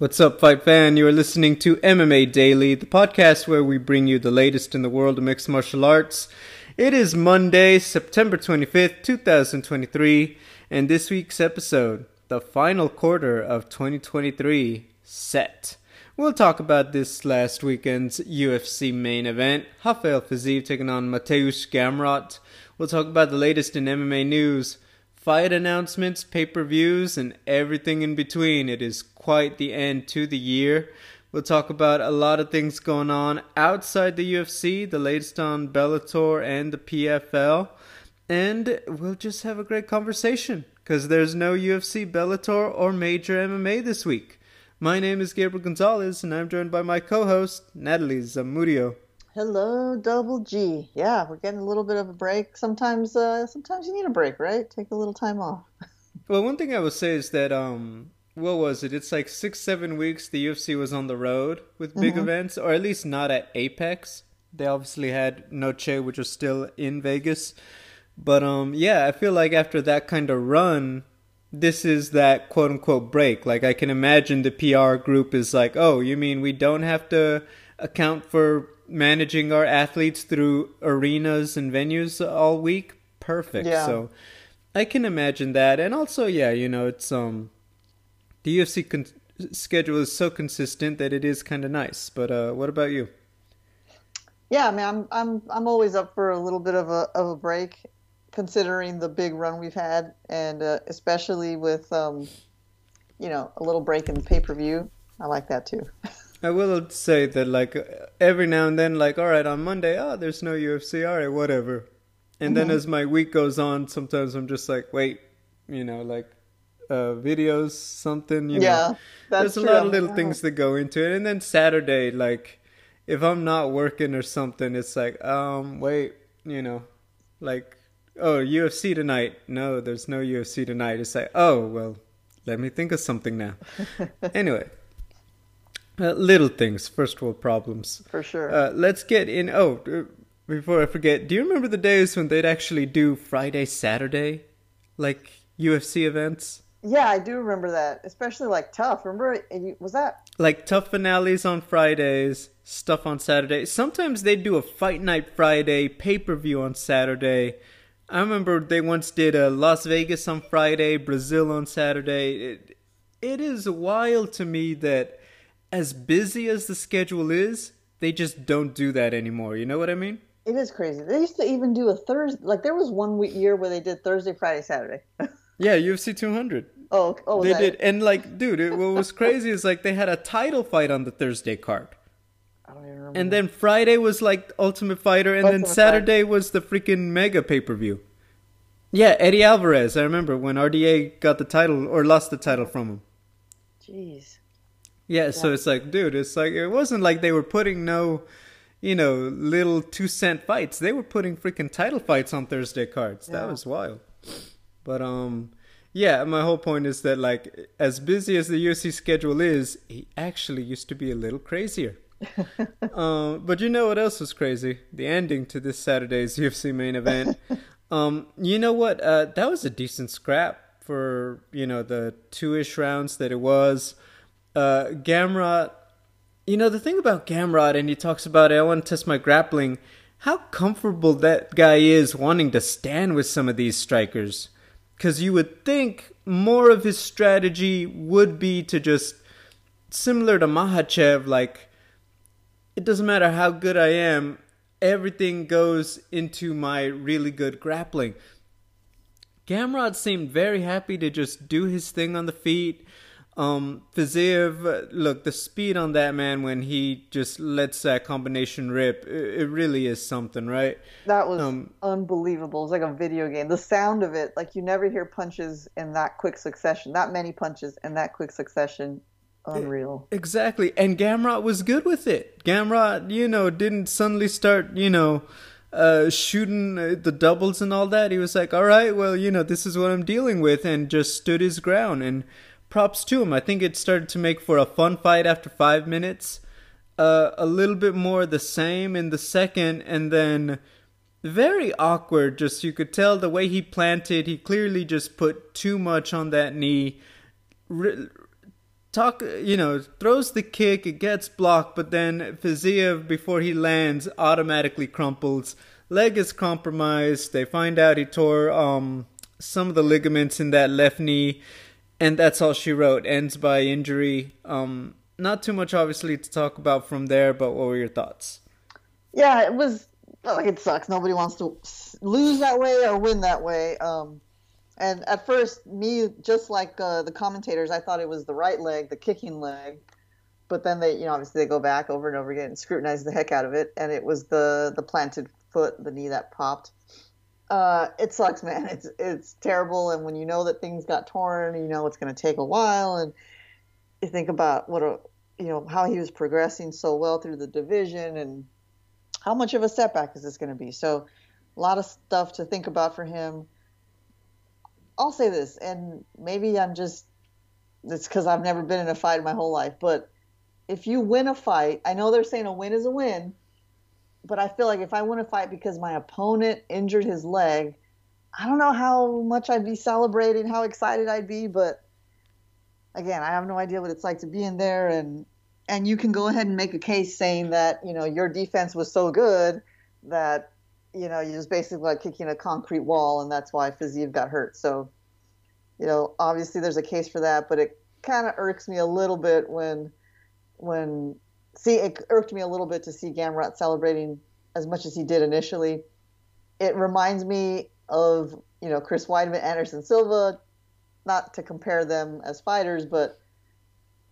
What's up, fight fan? You are listening to MMA Daily, the podcast where we bring you the latest in the world of mixed martial arts. It is Monday, September 25th, 2023, and this week's episode, the final quarter of 2023, set. We'll talk about this last weekend's UFC main event, Rafael Fiziev taking on Mateusz Gamrot. We'll talk about the latest in MMA news, fight announcements, pay per views, and everything in between. It is quite the end to the year. We'll talk about a lot of things going on outside the UFC, the latest on Bellator and the PFL, and we'll just have a great conversation because there's no UFC, Bellator, or major MMA this week. My name is Gabriel Gonzalez, and I'm joined by my co host, Natalie Zamudio. Hello, Double G. Yeah, we're getting a little bit of a break. Sometimes, uh, sometimes you need a break, right? Take a little time off. well, one thing I would say is that um, what was it? It's like six, seven weeks. The UFC was on the road with big mm-hmm. events, or at least not at Apex. They obviously had Noche, which was still in Vegas. But um, yeah, I feel like after that kind of run, this is that quote unquote break. Like I can imagine the PR group is like, oh, you mean we don't have to account for managing our athletes through arenas and venues all week, perfect. Yeah. So I can imagine that, and also, yeah, you know, it's um, the UFC con- schedule is so consistent that it is kind of nice. But uh, what about you? Yeah, I mean, I'm I'm I'm always up for a little bit of a of a break, considering the big run we've had, and uh, especially with um, you know, a little break in the pay per view. I like that too. I will say that like every now and then, like all right, on Monday, oh, there's no UFC, all right, whatever. And mm-hmm. then as my week goes on, sometimes I'm just like, wait, you know, like uh, videos, something, you yeah, know. There's a true. lot of little things that go into it. And then Saturday, like if I'm not working or something, it's like, um, wait, you know, like, oh, UFC tonight. No, there's no UFC tonight. It's like, oh, well, let me think of something now. anyway. Uh, little things, first world problems. For sure. Uh, let's get in. Oh, uh, before I forget, do you remember the days when they'd actually do Friday, Saturday, like UFC events? Yeah, I do remember that, especially like TUF. Remember, was that like TUF finales on Fridays, stuff on Saturday? Sometimes they'd do a fight night Friday, pay per view on Saturday. I remember they once did a Las Vegas on Friday, Brazil on Saturday. It, it is wild to me that as busy as the schedule is, they just don't do that anymore. You know what I mean? It is crazy. They used to even do a Thursday. Like there was one week year where they did Thursday, Friday, Saturday. yeah, UFC 200. Oh, oh, they did. And like, dude, it, what was crazy is like they had a title fight on the Thursday card. I don't even remember. And then Friday was like Ultimate Fighter, and Ultimate then Saturday was the freaking mega pay per view. Yeah, Eddie Alvarez. I remember when RDA got the title or lost the title from him. Jeez. Yeah, yeah, so it's like, dude, it's like it wasn't like they were putting no, you know, little two cent fights. They were putting freaking title fights on Thursday cards. Yeah. That was wild. But um, yeah, my whole point is that like as busy as the UFC schedule is, he actually used to be a little crazier. um, but you know what else was crazy? The ending to this Saturday's UFC main event. um, you know what? Uh, that was a decent scrap for you know the two ish rounds that it was uh, Gamrot, you know, the thing about Gamrot, and he talks about, I want to test my grappling, how comfortable that guy is wanting to stand with some of these strikers. Because you would think more of his strategy would be to just, similar to Makhachev, like, it doesn't matter how good I am, everything goes into my really good grappling. Gamrot seemed very happy to just do his thing on the feet, um, Fiziev, look, the speed on that man when he just lets that combination rip, it, it really is something, right? That was um, unbelievable. It's like a video game. The sound of it, like you never hear punches in that quick succession, that many punches in that quick succession. Unreal. Exactly. And Gamrot was good with it. Gamrot, you know, didn't suddenly start, you know, uh, shooting uh, the doubles and all that. He was like, all right, well, you know, this is what I'm dealing with, and just stood his ground. And props to him. I think it started to make for a fun fight after five minutes. Uh, a little bit more the same in the second, and then very awkward. Just you could tell the way he planted, he clearly just put too much on that knee. talk you know throws the kick it gets blocked but then Fiziev before he lands automatically crumples leg is compromised they find out he tore um some of the ligaments in that left knee and that's all she wrote. Ends by injury. Um not too much obviously to talk about from there but what were your thoughts? Yeah it was like it sucks. Nobody wants to lose that way or win that way. Um and at first, me, just like uh, the commentators, I thought it was the right leg, the kicking leg. But then they, you know, obviously they go back over and over again and scrutinize the heck out of it, and it was the the planted foot, the knee that popped. Uh, it sucks, man. It's it's terrible, and when you know that things got torn, you know it's going to take a while, and you think about what a, you know, how he was progressing so well through the division, and how much of a setback is this going to be? So, a lot of stuff to think about for him. I'll say this, and maybe I'm just it's because I've never been in a fight in my whole life, but if you win a fight, I know they're saying a win is a win, but I feel like if I win a fight because my opponent injured his leg, I don't know how much I'd be celebrating, how excited I'd be, but again, I have no idea what it's like to be in there and and you can go ahead and make a case saying that, you know, your defense was so good that you know, you're just basically like kicking a concrete wall, and that's why Fiziev got hurt. So, you know, obviously there's a case for that, but it kind of irks me a little bit when, when, see, it irked me a little bit to see Gamrot celebrating as much as he did initially. It reminds me of, you know, Chris Weidman, Anderson Silva, not to compare them as fighters, but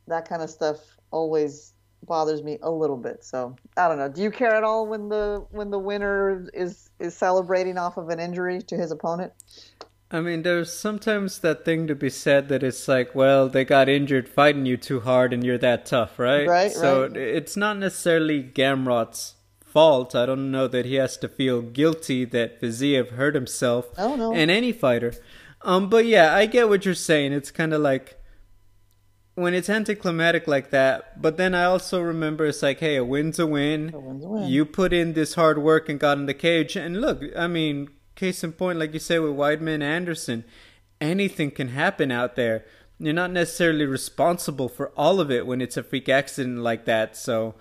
that kind of stuff always bothers me a little bit. So I don't know. Do you care at all when the when the winner is is celebrating off of an injury to his opponent? I mean, there's sometimes that thing to be said that it's like, well, they got injured fighting you too hard, and you're that tough, right? Right. So right. it's not necessarily Gamrot's fault. I don't know that he has to feel guilty that Fiziev hurt himself. Oh no. And any fighter. Um, but yeah, I get what you're saying. It's kind of like when it's anticlimactic like that, but then I also remember it's like, hey, a win's a win. A win's a win. You put in this hard work and got in the cage, and look, I mean, case in point, like you say with Weidman Anderson, anything can happen out there. You're not necessarily responsible for all of it when it's a freak accident like that. So,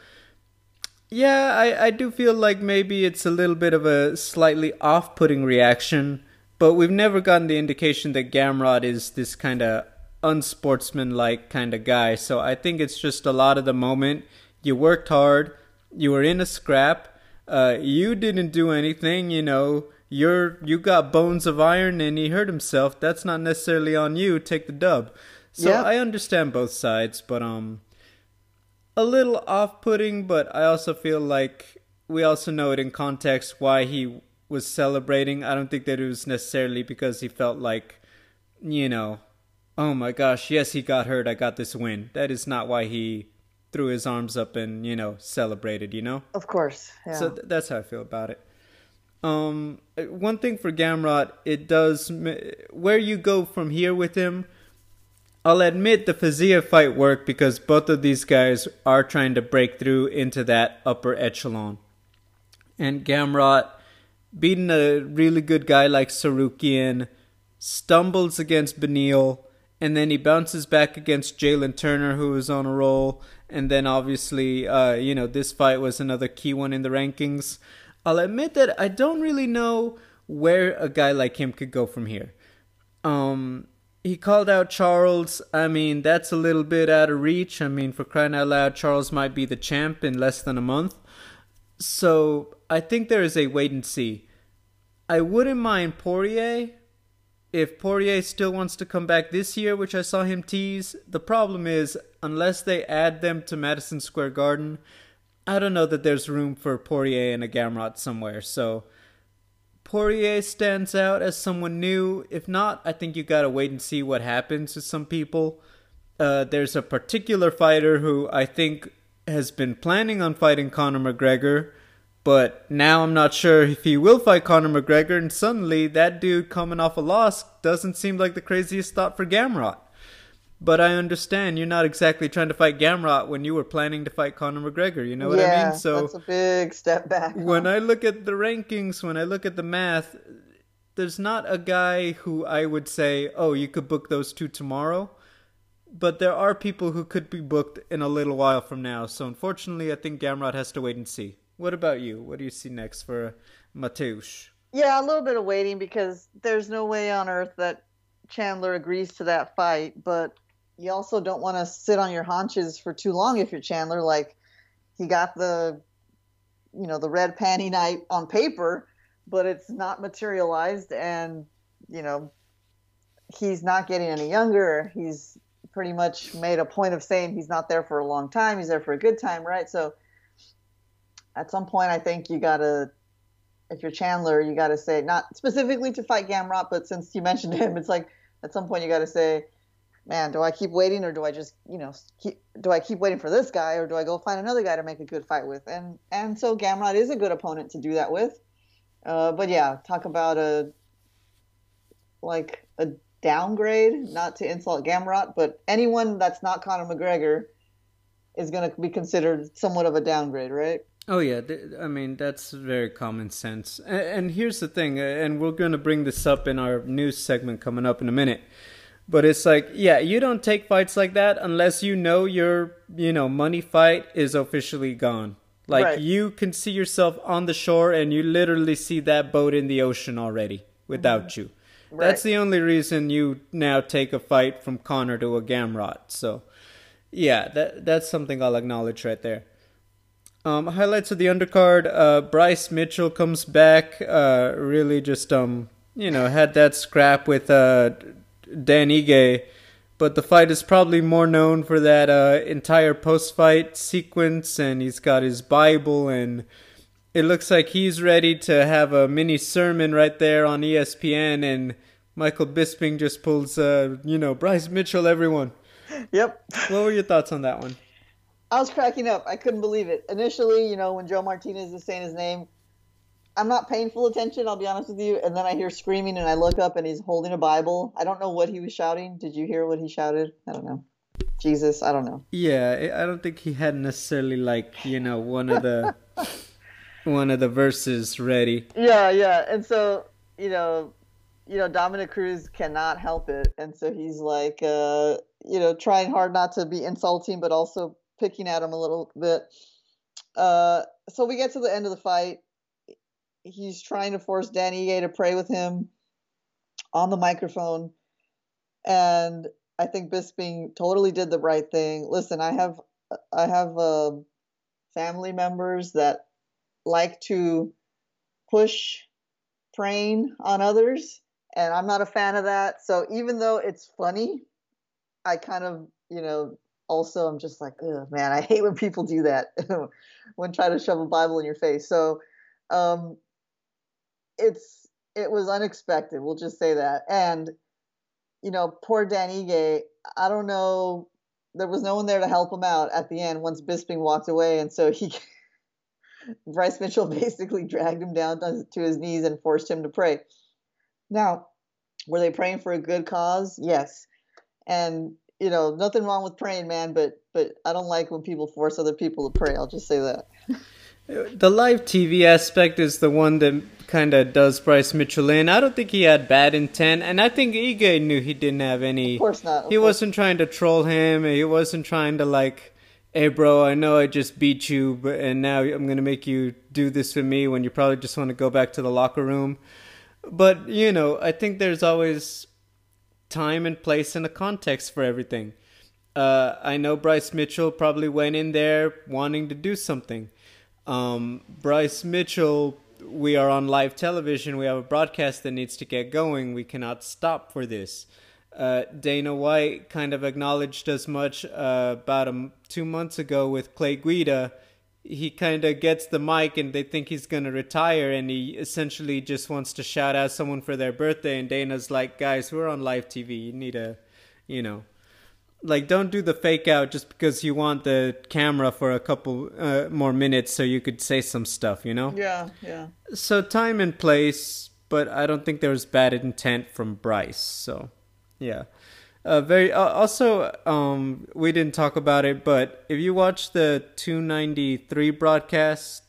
yeah, I, I do feel like maybe it's a little bit of a slightly off putting reaction, but we've never gotten the indication that Gamrot is this kind of unsportsmanlike kind of guy. So I think it's just a lot of the moment. You worked hard. You were in a scrap. Uh, you didn't do anything. You know, you're you got bones of iron, and he hurt himself. That's not necessarily on you. Take the dub. So. I understand both sides, but um, a little off-putting. But I also feel like we also know it in context why he was celebrating. I don't think that it was necessarily because he felt like, you know, oh my gosh, yes, he got hurt. I got this win. That is not why he threw his arms up and you know celebrated. You know. Of course. Yeah. So th- that's how I feel about it. Um, one thing for Gamrot, it does where you go from here with him. I'll admit the Fiziev fight worked because both of these guys are trying to break through into that upper echelon. And Gamrot beating a really good guy like Tsarukyan, stumbles against Beneil, and then he bounces back against Jalin Turner, who is on a roll. And then obviously, uh, you know, this fight was another key one in the rankings. I'll admit that I don't really know where a guy like him could go from here. Um, he called out Charles. I mean, that's a little bit out of reach. I mean, for crying out loud, Charles might be the champ in less than a month. So I think there is a wait and see. I wouldn't mind Poirier if Poirier still wants to come back this year, which I saw him tease. The problem is, unless they add them to Madison Square Garden, I don't know that there's room for Poirier and a Gamrot somewhere. So Poirier stands out as someone new. If not, I think you gotta wait and see what happens with some people. Uh, there's a particular fighter who I think has been planning on fighting Conor McGregor, but now I'm not sure if he will fight Conor McGregor, and suddenly that dude coming off a loss doesn't seem like the craziest thought for Gamrot. But I understand you're not exactly trying to fight Gamrot when you were planning to fight Conor McGregor. You know what yeah, I mean? So that's a big step back. when I look at the rankings, when I look at the math, there's not a guy who I would say, oh, you could book those two tomorrow. but there are people who could be booked in a little while from now. So unfortunately, I think Gamrot has to wait and see. What about you? What do you see next for Mateusz? Yeah, a little bit of waiting because there's no way on earth that Chandler agrees to that fight, but you also don't want to sit on your haunches for too long if you're Chandler. Like he got the, you know, the red panty night on paper, but it's not materialized, and you know, he's not getting any younger. He's pretty much made a point of saying he's not there for a long time. He's there for a good time, right? So at some point, I think you gotta, if you're Chandler, you gotta say not specifically to fight Gamrot, but since you mentioned him, it's like at some point you gotta say, man, do I keep waiting or do I just, you know, keep, do I keep waiting for this guy or do I go find another guy to make a good fight with? And and so Gamrot is a good opponent to do that with. Uh, but yeah, talk about a like a downgrade, not to insult Gamrot, but anyone that's not Conor McGregor is going to be considered somewhat of a downgrade, right? Oh yeah, I mean that's very common sense. And here's the thing, and we're going to bring this up in our news segment coming up in a minute. But it's like, yeah, you don't take fights like that unless you know your, you know, money fight is officially gone. Like right. you can see yourself on the shore and you literally see that boat in the ocean already without mm-hmm. you. Right. That's the only reason you now take a fight from Conor to a Gamrot. So, yeah, that that's something I'll acknowledge right there. Um, highlights of the undercard: uh, Bryce Mitchell comes back. Uh, really, just um, you know, had that scrap with uh, Dan Ige, but the fight is probably more known for that uh, entire post-fight sequence, and he's got his Bible, and it looks like he's ready to have a mini sermon right there on ESPN, and Michael Bisping just pulls, uh, you know, Bryce Mitchell, everyone. Yep. What were your thoughts on that one? I was cracking up. I couldn't believe it. Initially, you know, when Joe Martinez is saying his name, I'm not paying full attention, I'll be honest with you. And then I hear screaming and I look up and he's holding a Bible. I don't know what he was shouting. Did you hear what he shouted? I don't know. Jesus, I don't know. Yeah, I don't think he had necessarily like, you know, one of the one of the verses ready. Yeah, yeah. And so, you know, you know, Dominick Cruz cannot help it. And so he's like uh, you know, trying hard not to be insulting but also picking at him a little bit. Uh, so we get to the end of the fight. He's trying to force Danny Ige to pray with him on the microphone. And I think Bisping totally did the right thing. Listen, I have I have uh, family members that like to push praying on others, and I'm not a fan of that. So even though it's funny, I kind of you know also I'm just like, man, I hate when people do that when try to shove a Bible in your face. So um, it's it was unexpected. We'll just say that. And you know, poor Dan Ige, I don't know. There was no one there to help him out at the end once Bisping walked away, and so he Bryce Mitchell basically dragged him down to his knees and forced him to pray. Now, were they praying for a good cause? Yes. And you know, nothing wrong with praying, man, but but I don't like when people force other people to pray. I'll just say that. the live TV aspect is the one that kind of does Bryce Mitchell in. I don't think he had bad intent, and I think Ige knew he didn't have any. Of course not. Of he course. wasn't trying to troll him. He wasn't trying to like, hey, bro, I know I just beat you, but and now I'm gonna make you do this with me when you probably just want to go back to the locker room. But you know, I think there's always time and place and a context for everything. Uh, I know Bryce Mitchell probably went in there wanting to do something. Um, Bryce Mitchell, we are on live television. We have a broadcast that needs to get going. We cannot stop for this. Uh, Dana White kind of acknowledged as much uh, about a, two months ago with Clay Guida he kind of gets the mic and they think he's going to retire and he essentially just wants to shout out someone for their birthday and Dana's like guys we're on live TV you need a you know like don't do the fake out just because you want the camera for a couple uh, more minutes so you could say some stuff you know? Yeah yeah. So time and place but I don't think there was bad intent from Bryce so yeah. Uh, very uh, also um, we didn't talk about it, but if you watch the 293 broadcast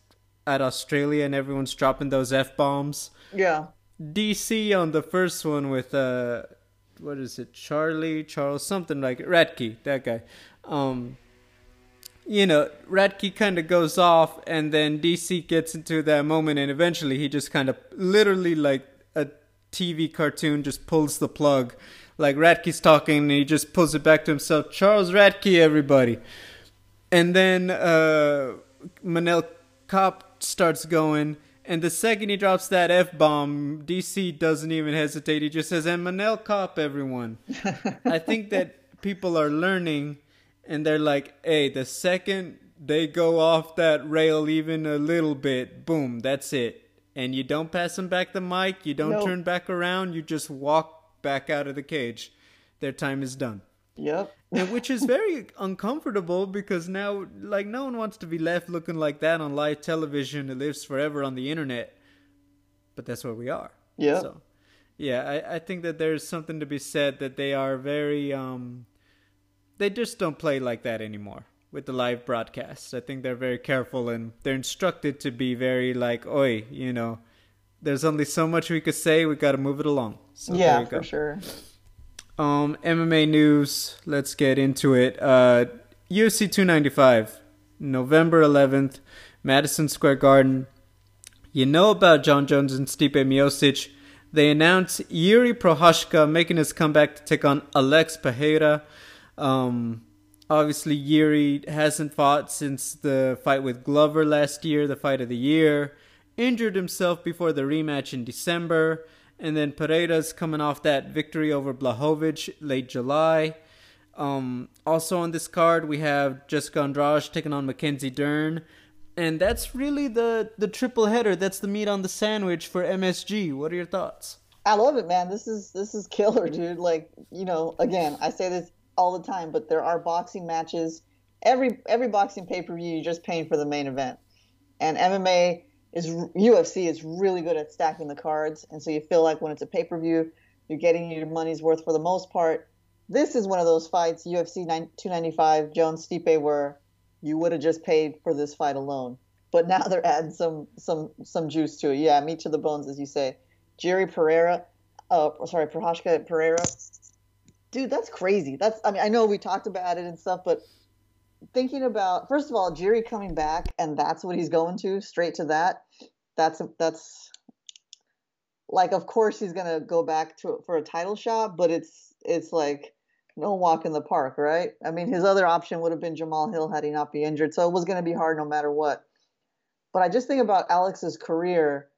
at Australia and everyone's dropping those f bombs, yeah. DC on the first one with uh what is it? Charlie Charles something like it. Radtke, that guy. Um, you know, Radtke kind of goes off, and then DC gets into that moment, and eventually he just kind of literally like a TV cartoon just pulls the plug. Like Radtke's talking, and he just pulls it back to himself. Charles Radtke, everybody. And then uh, Manel Kape starts going, and the second he drops that F bomb, DC doesn't even hesitate. He just says, and Manel Kape, everyone. I think that people are learning and they're like, hey, the second they go off that rail even a little bit, boom, that's it. And you don't pass them back the mic, you don't turn back around, you just walk back out of the cage. Their time is done. Yep. and which is very uncomfortable because now, like, no one wants to be left looking like that on live television. It lives forever on the internet. But that's where we are. Yeah. So, yeah, I, I think that there's something to be said that they are very um, they just don't play like that anymore with the live broadcasts. I think they're very careful and they're instructed to be very like, oi, you know, there's only so much we could say. We got to move it along. So yeah, for sure. Um, MMA news. Let's get into it. Uh, UFC 295, November 11th, Madison Square Garden. You know about Jon Jones and Stipe Miocic. They announced Yuri Prochazka making his comeback to take on Alex Pereira. Um, obviously, Yuri hasn't fought since the fight with Glover last year, the fight of the year. Injured himself before the rematch in December. And then Pereira's coming off that victory over Blachowicz late July. Um, also on this card, we have Jessica Andrade taking on Mackenzie Dern. And that's really the, the triple header. That's the meat on the sandwich for MSG. What are your thoughts? I love it, man. This is this is killer, dude. Like, you know, again, I say this all the time, but there are boxing matches. Every every boxing pay per view, you're just paying for the main event. And MMA is UFC is really good at stacking the cards, and so you feel like when it's a pay per view, you're getting your money's worth for the most part. This is one of those fights, UFC 295, Jones Stipe, where you would have just paid for this fight alone. But now they're adding some some some juice to it. Yeah, meat to the bones, as you say. Jerry Pereira, uh, sorry, Prochazka Pereira dude, that's crazy. That's I mean, I know we talked about it and stuff, but thinking about first of all, Jerry coming back and that's what he's going to straight to that. That's that's like, of course he's gonna go back to for a title shot, but it's it's like no walk in the park, right? I mean, his other option would have been Jamal Hill had he not be injured, so it was gonna be hard no matter what. But I just think about Alex's career.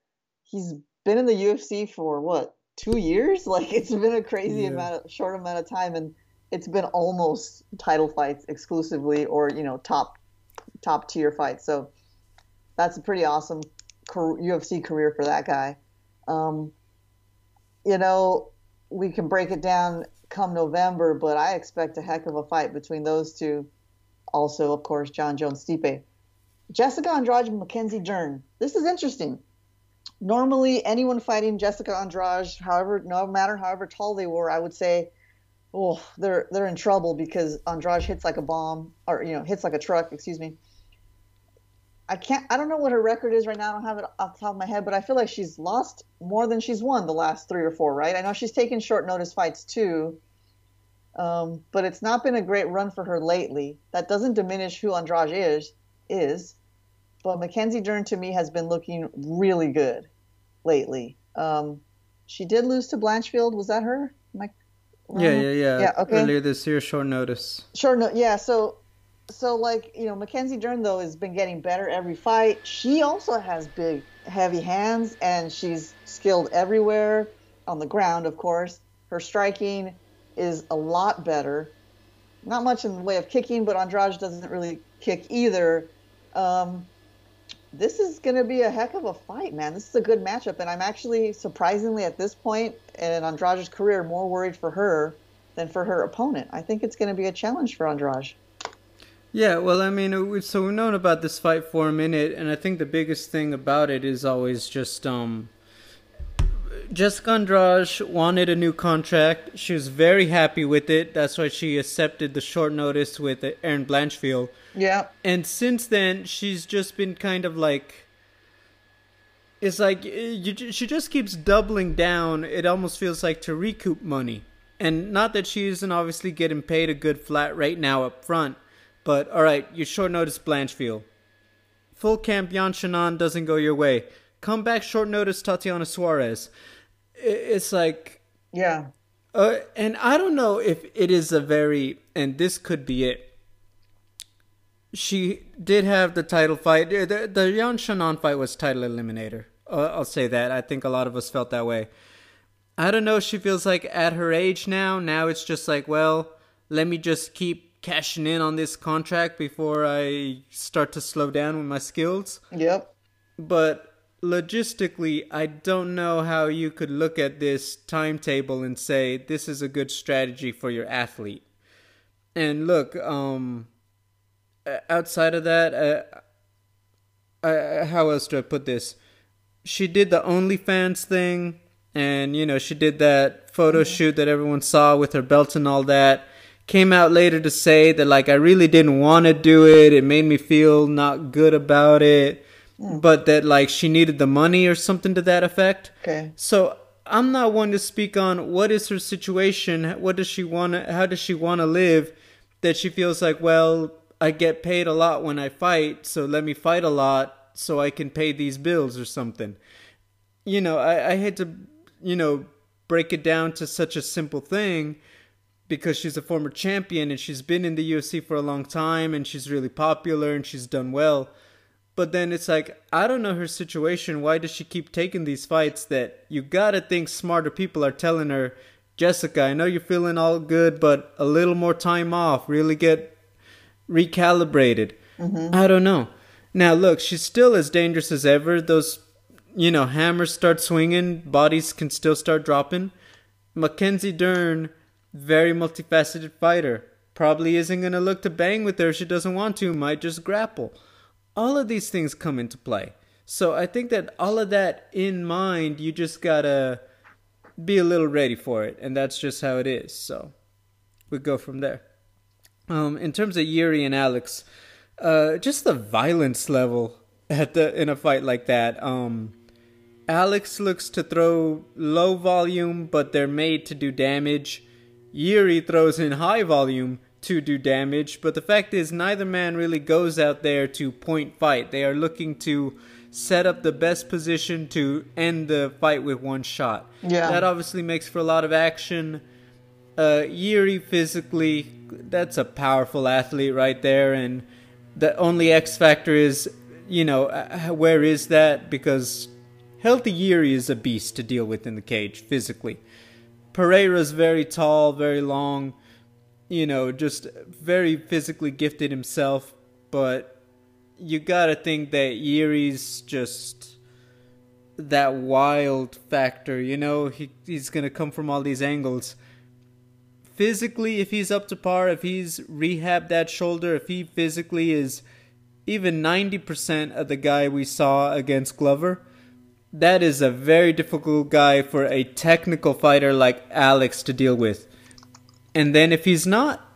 He's been in the UFC for what two years. Like it's been a crazy yeah. amount of short amount of time, and it's been almost title fights exclusively, or you know top top tier fights. So that's a pretty awesome UFC career for that guy. Um, you know, we can break it down come November, but I expect a heck of a fight between those two. Also, of course, Jon Jones Stipe. Jessica Andrade and Mackenzie Dern. This is interesting normally anyone fighting Jessica Andrade, however, no matter however tall they were, I would say, oh, they're they're in trouble because Andrade hits like a bomb, or you know, hits like a truck. Excuse me. I can't. I don't know what her record is right now. I don't have it off the top of my head, but I feel like she's lost more than she's won the last three or four. Right? I know she's taken short notice fights too, um, but it's not been a great run for her lately. That doesn't diminish who Andrade is. Is but Mackenzie Dern to me has been looking really good lately. Um, she did lose to Blanchfield. Was that her? My, yeah, yeah, yeah. Yeah. Okay. Earlier this year, short notice. Short notice. Yeah. So, so like you know, Mackenzie Dern though has been getting better every fight. She also has big, heavy hands, and she's skilled everywhere on the ground, of course. Her striking is a lot better. Not much in the way of kicking, but Andrade doesn't really kick either. Um, this is going to be a heck of a fight, man. This is a good matchup, and I'm actually surprisingly at this point in Andrade's career more worried for her than for her opponent. I think it's going to be a challenge for Andrade. Yeah, well, I mean, so we've known about this fight for a minute, and I think the biggest thing about it is always just um, Jessica Andrade wanted a new contract. She was very happy with it. That's why she accepted the short notice with Erin Blanchfield. Yeah. And since then, she's just been kind of like. It's like you, she just keeps doubling down. It almost feels like to recoup money. And not that she isn't obviously getting paid a good flat rate now up front, but all right, you short notice Blanchfield. Full camp Yan Xiaonan doesn't go your way. Come back short notice Tatiana Suarez. It's like yeah. Uh, and I don't know if it is a very and this could be it. She did have the title fight. The the Yan Xiaonan fight was title eliminator. Uh, I'll say that. I think a lot of us felt that way. I don't know. She feels like at her age now, now it's just like, well, let me just keep cashing in on this contract before I start to slow down with my skills. Yep. But logistically, I don't know how you could look at this timetable and say this is a good strategy for your athlete. And look, um, outside of that, uh, I, how else do I put this? She did the OnlyFans thing and you know she did that photo mm-hmm. shoot that everyone saw with her belt and all that came out later to say that like i really didn't want to do it it made me feel not good about it mm. but that like she needed the money or something to that effect okay so i'm not one to speak on what is her situation what does she want how does she want to live that she feels like well i get paid a lot when i fight so let me fight a lot so i can pay these bills or something you know i, I hate to you know, break it down to such a simple thing because she's a former champion and she's been in the UFC for a long time and she's really popular and she's done well. But then it's like, I don't know her situation. Why does she keep taking these fights that you gotta think smarter people are telling her, Jessica, I know you're feeling all good, but a little more time off, really get recalibrated. Mm-hmm. I don't know. Now, look, she's still as dangerous as ever. Those you know, hammers start swinging, bodies can still start dropping. Mackenzie Dern, very multifaceted fighter, probably isn't going to look to bang with her if she doesn't want to, might just grapple. All of these things come into play. So I think that all of that in mind, you just got to be a little ready for it. And that's just how it is. So we go from there. Um, in terms of Yuri and Alex, uh, just the violence level at the in a fight like that. Um, Alex looks to throw low volume, but they're made to do damage. Yuri throws in high volume to do damage, but the fact is, neither man really goes out there to point fight. They are looking to set up the best position to end the fight with one shot. Yeah. That obviously makes for a lot of action. Uh, Yuri physically, that's a powerful athlete right there, and the only X factor is, you know, uh, where is that? Because Healthy Yuri is a beast to deal with in the cage physically. Pereira's very tall, very long, you know, just very physically gifted himself, but you gotta think that Yuri's just that wild factor, you know, he he's gonna come from all these angles. Physically, if he's up to par, if he's rehabbed that shoulder, if he physically is even 90% of the guy we saw against Glover, that is a very difficult guy for a technical fighter like Alex to deal with. And then if he's not,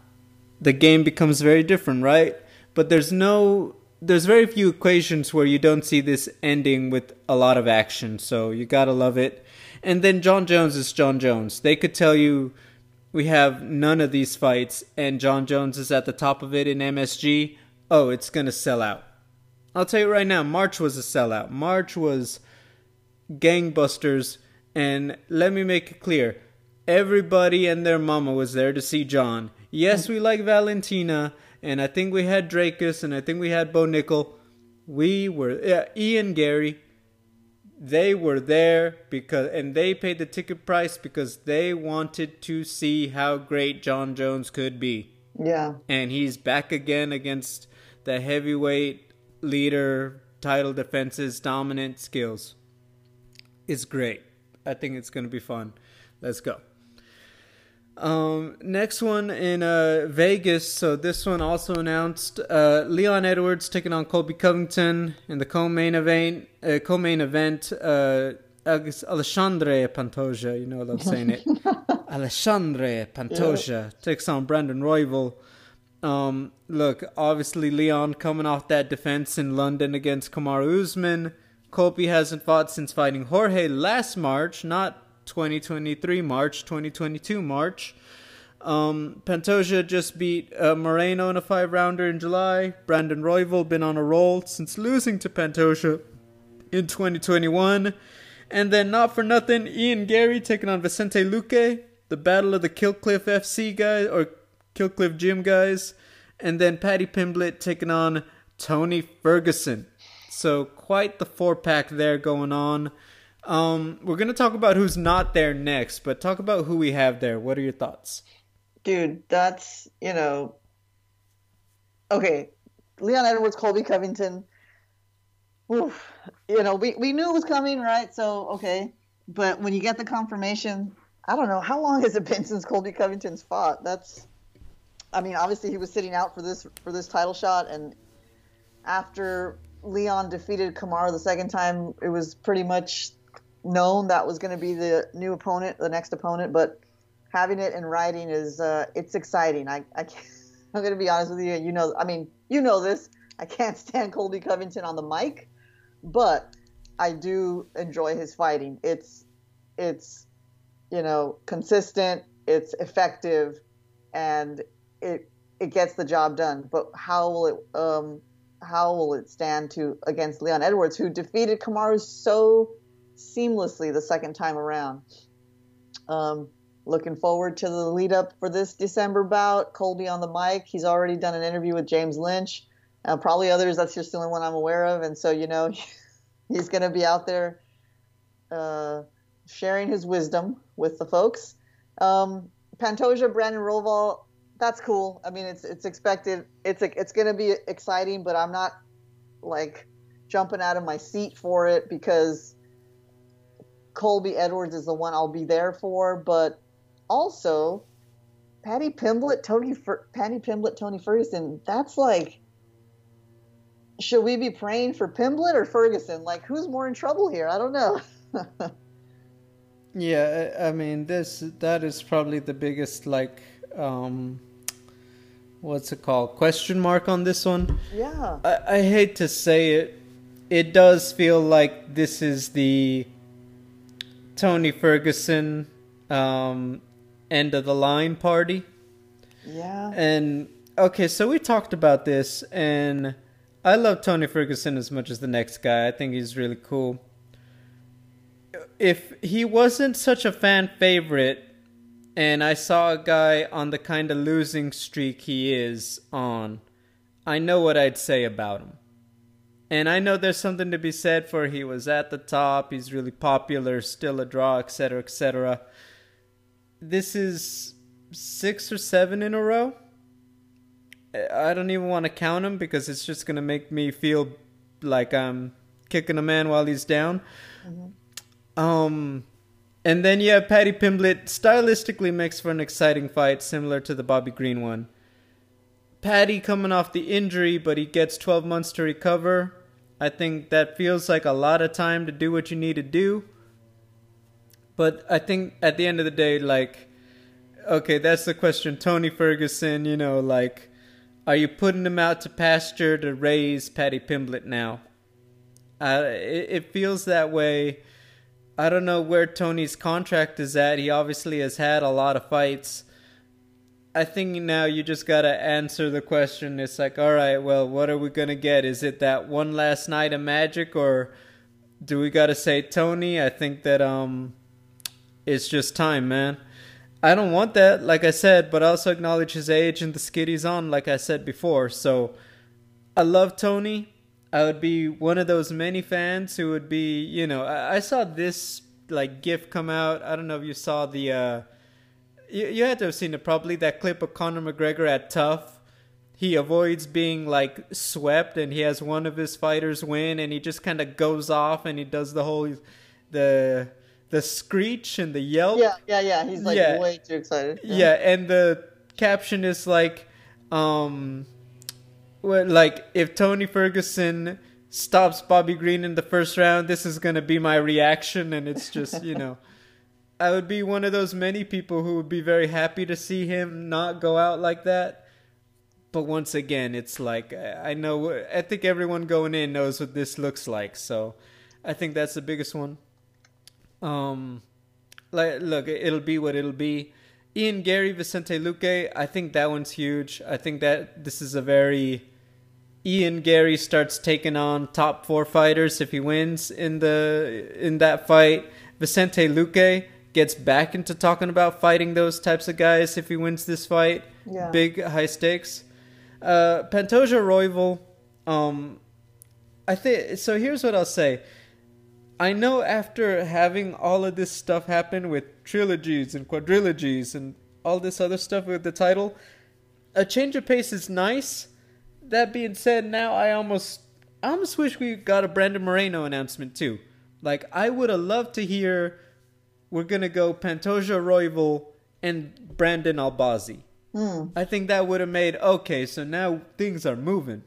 the game becomes very different, right? But there's no there's very few equations where you don't see this ending with a lot of action, so you got to love it. And then Jon Jones is Jon Jones. They could tell you we have none of these fights and Jon Jones is at the top of it in MSG. Oh, it's to sell out. I'll tell you right now, March was a sellout. March was gangbusters. And let me make it clear everybody and their mama was there to see Jon. Yes, we like Valentina, and I think we had Dricus, and I think we had Bo Nickal. We were yeah, Ian Garry. They were there because, and they paid the ticket price because they wanted to see how great Jon Jones could be. Yeah, and he's back again against the heavyweight leader, title defenses, dominant skills It's great. I think it's going to be fun. Let's go. Um, next one in uh, Vegas. So this one also announced uh, Leon Edwards taking on Colby Covington in the co-main event. Uh, co-main event. Uh, Alexandre Pantoja, you know what I'm saying it. Alexandre Pantoja yeah. takes on Brandon Royval. Um, look, obviously Leon coming off that defense in London against Kamaru Usman. Colby hasn't fought since fighting Jorge last March, not 2023 March, 2022 March. Um, Pantoja just beat uh, Moreno in a five rounder in July. Brandon Royval been on a roll since losing to Pantoja in 2021. And then, not for nothing, Ian Garry taking on Vicente Luque, the battle of the Killcliff FC guys, or Killcliff Gym guys. And then Paddy Pimblett taking on Tony Ferguson. So, quite the four pack there going on. Um, we're to talk about who's not there next, but talk about who we have there. What are your thoughts? Dude, that's, you know, okay. Leon Edwards, Colby Covington. Oof. You know, we, we knew it was coming, right? So, okay. But when you get the confirmation, I don't know, how long has it been since Colby Covington's fought? That's, I mean, obviously he was sitting out for this for this title shot, and after Leon defeated Kamaru the second time, it was pretty much known that was going to be the new opponent, the next opponent. But having it in writing is uh, it's exciting. I, I can't, I'm going to be honest with you. You know, I mean, you know this. I can't stand Colby Covington on the mic, but I do enjoy his fighting. It's it's you know consistent. It's effective, and it it gets the job done. But how will it um, how will it stand to against Leon Edwards, who defeated Kamaru so seamlessly the second time around? Um, looking forward to the lead up for this December bout. Colby on the mic. He's already done an interview with James Lynch. Uh, probably others. That's just the only one I'm aware of. And so, you know, he's going to be out there uh, sharing his wisdom with the folks. Um, Pantoja, Brandon Royval, that's cool. I mean, it's it's expected. It's it's going to be exciting, but I'm not like jumping out of my seat for it because Colby Edwards is the one I'll be there for. But also, Paddy Pimblett, Tony, Fer- Paddy Pimblett, Tony Ferguson. That's like, should we be praying for Pimblett or Ferguson? Like, who's more in trouble here? I don't know. yeah, I mean, this that is probably the biggest like um, what's it called? Question mark on this one. Yeah. I, I hate to say it. It does feel like this is the Tony Ferguson um, end of the line party. Yeah. And okay, so we talked about this, and I love Tony Ferguson as much as the next guy. I think he's really cool. If he wasn't such a fan favorite, and I saw a guy on the kind of losing streak he is on, I know what I'd say about him. And I know there's something to be said for he was at the top, he's really popular, still a draw, etc., etc. This is six or seven in a row. I don't even want to count them because it's just going to make me feel like I'm kicking a man while he's down. Mm-hmm. Um, and then you have Paddy Pimblett. Stylistically makes for an exciting fight, similar to the Bobby Green one. Paddy coming off the injury, but he gets 12 months to recover. I think that feels like a lot of time to do what you need to do. But I think at the end of the day, like, okay, that's the question. Tony Ferguson, you know, like, are you putting him out to pasture to raise Paddy Pimblett now? Uh, it, it feels that way I don't know where Tony's contract is at. He obviously has had a lot of fights. I think now you just gotta answer the question. It's like, all right, well, what are we gonna get? Is it that one last night of magic, or do we gotta say Tony? I think that um, it's just time, man. I don't want that, like I said, but I also acknowledge his age and the skid he's on, like I said before. So I love Tony. I would be one of those many fans who would be, you know, I, I saw this like GIF come out. I don't know if you saw the, uh, you, you had to have seen it probably that clip of Conor McGregor at TUF. He avoids being like swept, and he has one of his fighters win, and he just kind of goes off and he does the whole the the screech and the yelp. Yeah, yeah, yeah. He's like yeah. way too excited. Yeah. yeah, and the caption is like, um, like if Tony Ferguson stops Bobby Green in the first round, this is gonna be my reaction, and it's just you know. I would be one of those many people who would be very happy to see him not go out like that. But once again, it's like I know I think everyone going in knows what this looks like, so I think that's the biggest one. Um like look, it'll be what it'll be. Ian Garry Vicente Luque, I think that one's huge. I think that this is a very Ian Garry starts taking on top four fighters if he wins in the in that fight. Vicente Luque gets back into talking about fighting those types of guys if he wins this fight. Yeah. Big high stakes. Uh, Pantoja Royval, um, I think so. Here's what I'll say. I know after having all of this stuff happen with trilogies and quadrilogies and all this other stuff with the title, a change of pace is nice. That being said, now I almost I almost wish we got a Brandon Moreno announcement too. Like I would have loved to hear we're gonna go Pantoja Royval and Brandon Albazi. I think that would have made okay. So now things are moving.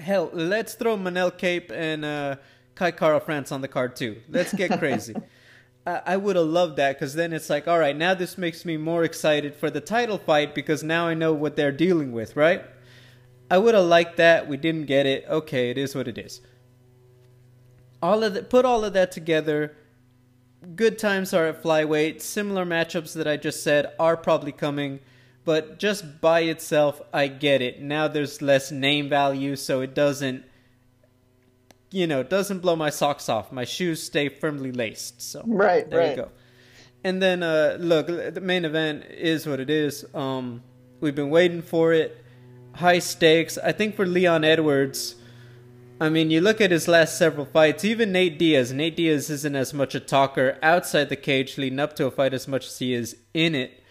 Hell, let's throw Manel Kape and uh, Kai Kara France on the card too. Let's get crazy. I, I would have loved that because then it's like, all right, now this makes me more excited for the title fight because now I know what they're dealing with, right? I would have liked that. We didn't get it. Okay, it is what it is. All of the, put all of that together. Good times are at flyweight. Similar matchups that I just said are probably coming, but just by itself, I get it. Now there's less name value, so it doesn't, you know, doesn't blow my socks off. My shoes stay firmly laced. So Right, there right. you go. And then uh, look, the main event is what it is. Um, we've been waiting for it. High stakes. I think for Leon Edwards. I mean, you look at his last several fights. Even Nate Diaz. Nate Diaz isn't as much a talker outside the cage, leading up to a fight as much as he is in it.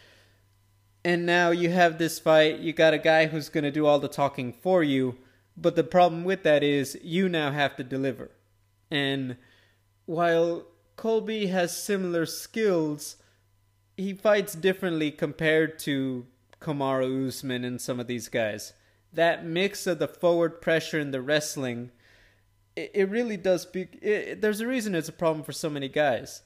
And now you have this fight. You got a guy who's going to do all the talking for you. But the problem with that is you now have to deliver. And while Colby has similar skills, he fights differently compared to Kamaru Usman and some of these guys. That mix of the forward pressure and the wrestling, it, it really does. Be, it, there's a reason it's a problem for so many guys.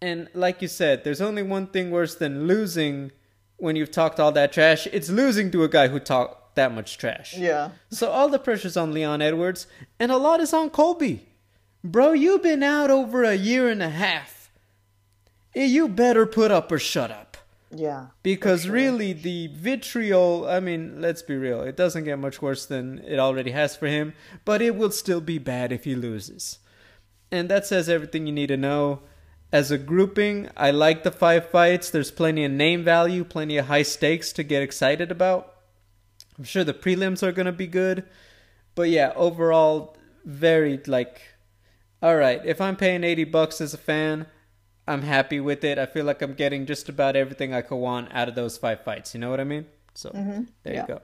And like you said, there's only one thing worse than losing when you've talked all that trash. It's losing to a guy who talked that much trash. Yeah. So all the pressure's on Leon Edwards, and a lot is on Colby. Bro, you've been out over a year and a half. You better put up or shut up. Yeah. Because really, the vitriol, I mean, let's be real, it doesn't get much worse than it already has for him, but it will still be bad if he loses. And that says everything you need to know. As a grouping, I like the five fights. There's plenty of name value, plenty of high stakes to get excited about. I'm sure the prelims are going to be good. But yeah, overall, very like, all right, if I'm paying 80 bucks as a fan, I'm happy with it. I feel like I'm getting just about everything I could want out of those five fights. You know what I mean? So there Yeah. you go.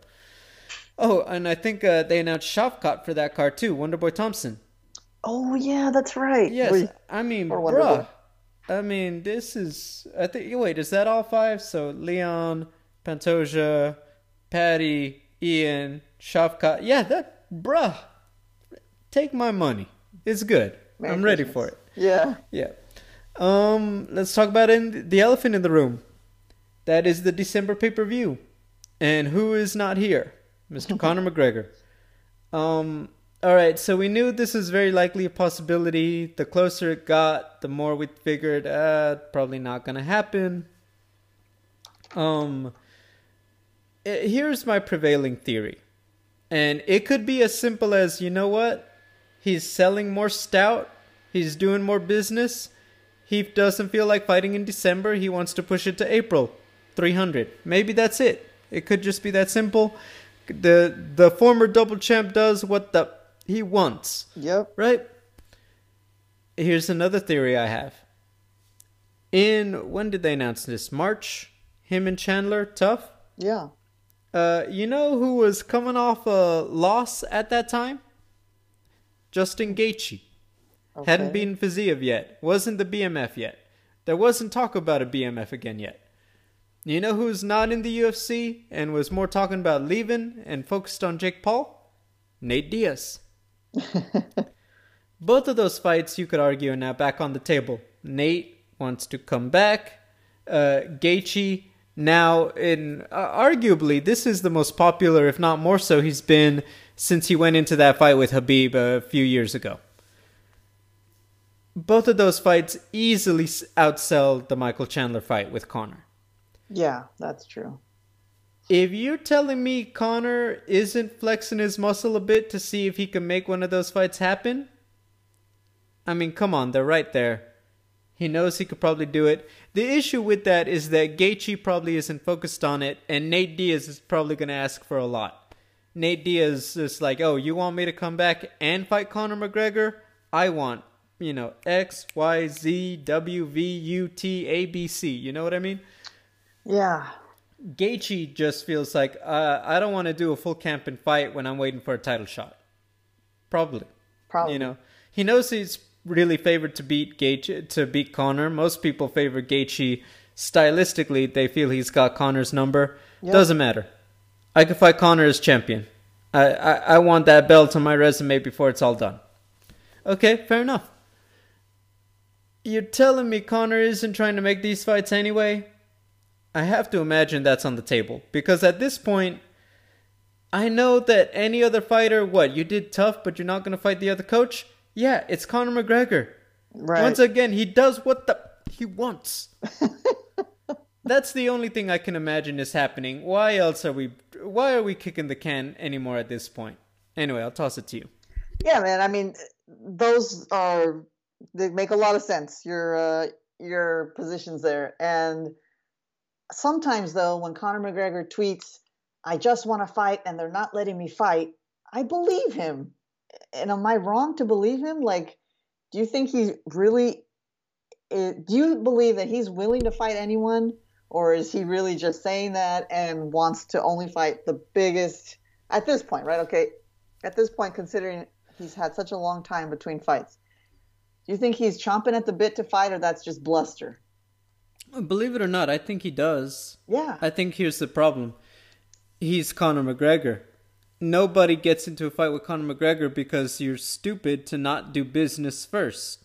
Oh, and I think uh, they announced Shavkat for that card too, Wonderboy Thompson. Oh yeah, that's right. Yes, Wait, I mean, bruh. I mean, this is. I think. Wait, is that all five? So Leon, Pantoja, Paddy, Ian, Shavkat. Yeah, that, bruh. Take my money. It's good. Merry I'm ready for it. Yeah. Yeah. Um, let's talk about in the elephant in the room. That is the December pay per view, and who is not here? Mr. Conor McGregor. Um. All right, so we knew this is very likely a possibility. The closer it got, the more we figured, uh, probably not gonna happen. Um. eh, Here's my prevailing theory, and it could be as simple as you know what, he's selling more stout, he's doing more business. He doesn't feel like fighting in December. He wants to push it to April. 300. Maybe that's it. It could just be that simple. The the former double champ does what the he wants, Yep. right? Here's another theory I have. In when did they announce this? March. Him and Chandler TUF. Yeah. Uh, you know who was coming off a loss at that time? Justin Gaethje. Hadn't been Fiziev yet. Wasn't the BMF yet. There wasn't talk about a BMF again yet. You know who's not in the UFC and was more talking about leaving and focused on Jake Paul? Nate Diaz. Both of those fights, you could argue, are now back on the table. Nate wants to come back. Uh, Gaethje now, in uh, arguably, this is the most popular, if not more so, he's been since he went into that fight with Khabib a few years ago. Both of those fights easily outsell the Michael Chandler fight with Conor. Yeah, that's true. If you're telling me Conor isn't flexing his muscle a bit to see if he can make one of those fights happen, I mean, come on, they're right there. He knows he could probably do it. The issue with that is that Gaethje probably isn't focused on it, and Nate Diaz is probably going to ask for a lot. Nate Diaz is like, oh, you want me to come back and fight Conor McGregor? I want, you know, X, Y, Z, W, V, U, T, A, B, C. You know what I mean? Yeah. Gaethje just feels like uh, I don't want to do a full camp and fight when I'm waiting for a title shot. Probably. Probably. You know, he knows he's really favored to beat Gaethje to beat Conor. Most people favor Gaethje stylistically. They feel he's got Conor's number. Yep. Doesn't matter. I could fight Conor as champion. I, I I want that belt on my resume before it's all done. Okay, fair enough. You're telling me Conor isn't trying to make these fights anyway? I have to imagine that's on the table because at this point, I know that any other fighter, what you did TUF, but you're not going to fight the other coach. Yeah, it's Conor McGregor. Right. Once again, he does what the he wants. That's the only thing I can imagine is happening. Why else are we? Why are we kicking the can anymore at this point? Anyway, I'll toss it to you. Yeah, man. I mean, those are they make a lot of sense. Your uh, your positions there, and sometimes though, when Conor McGregor tweets, "I just want to fight," and they're not letting me fight, I believe him and am I wrong to believe him? Like, do you think he's really? Eh, do you believe that he's willing to fight anyone, or is he really just saying that and wants to only fight the biggest at this point? Right? Okay, at this point, considering he's had such a long time between fights, you think he's chomping at the bit to fight, or that's just bluster? Believe it or not, I think he does. Yeah. I think here's the problem. He's Conor McGregor nobody gets into a fight with Conor McGregor because you're stupid to not do business first.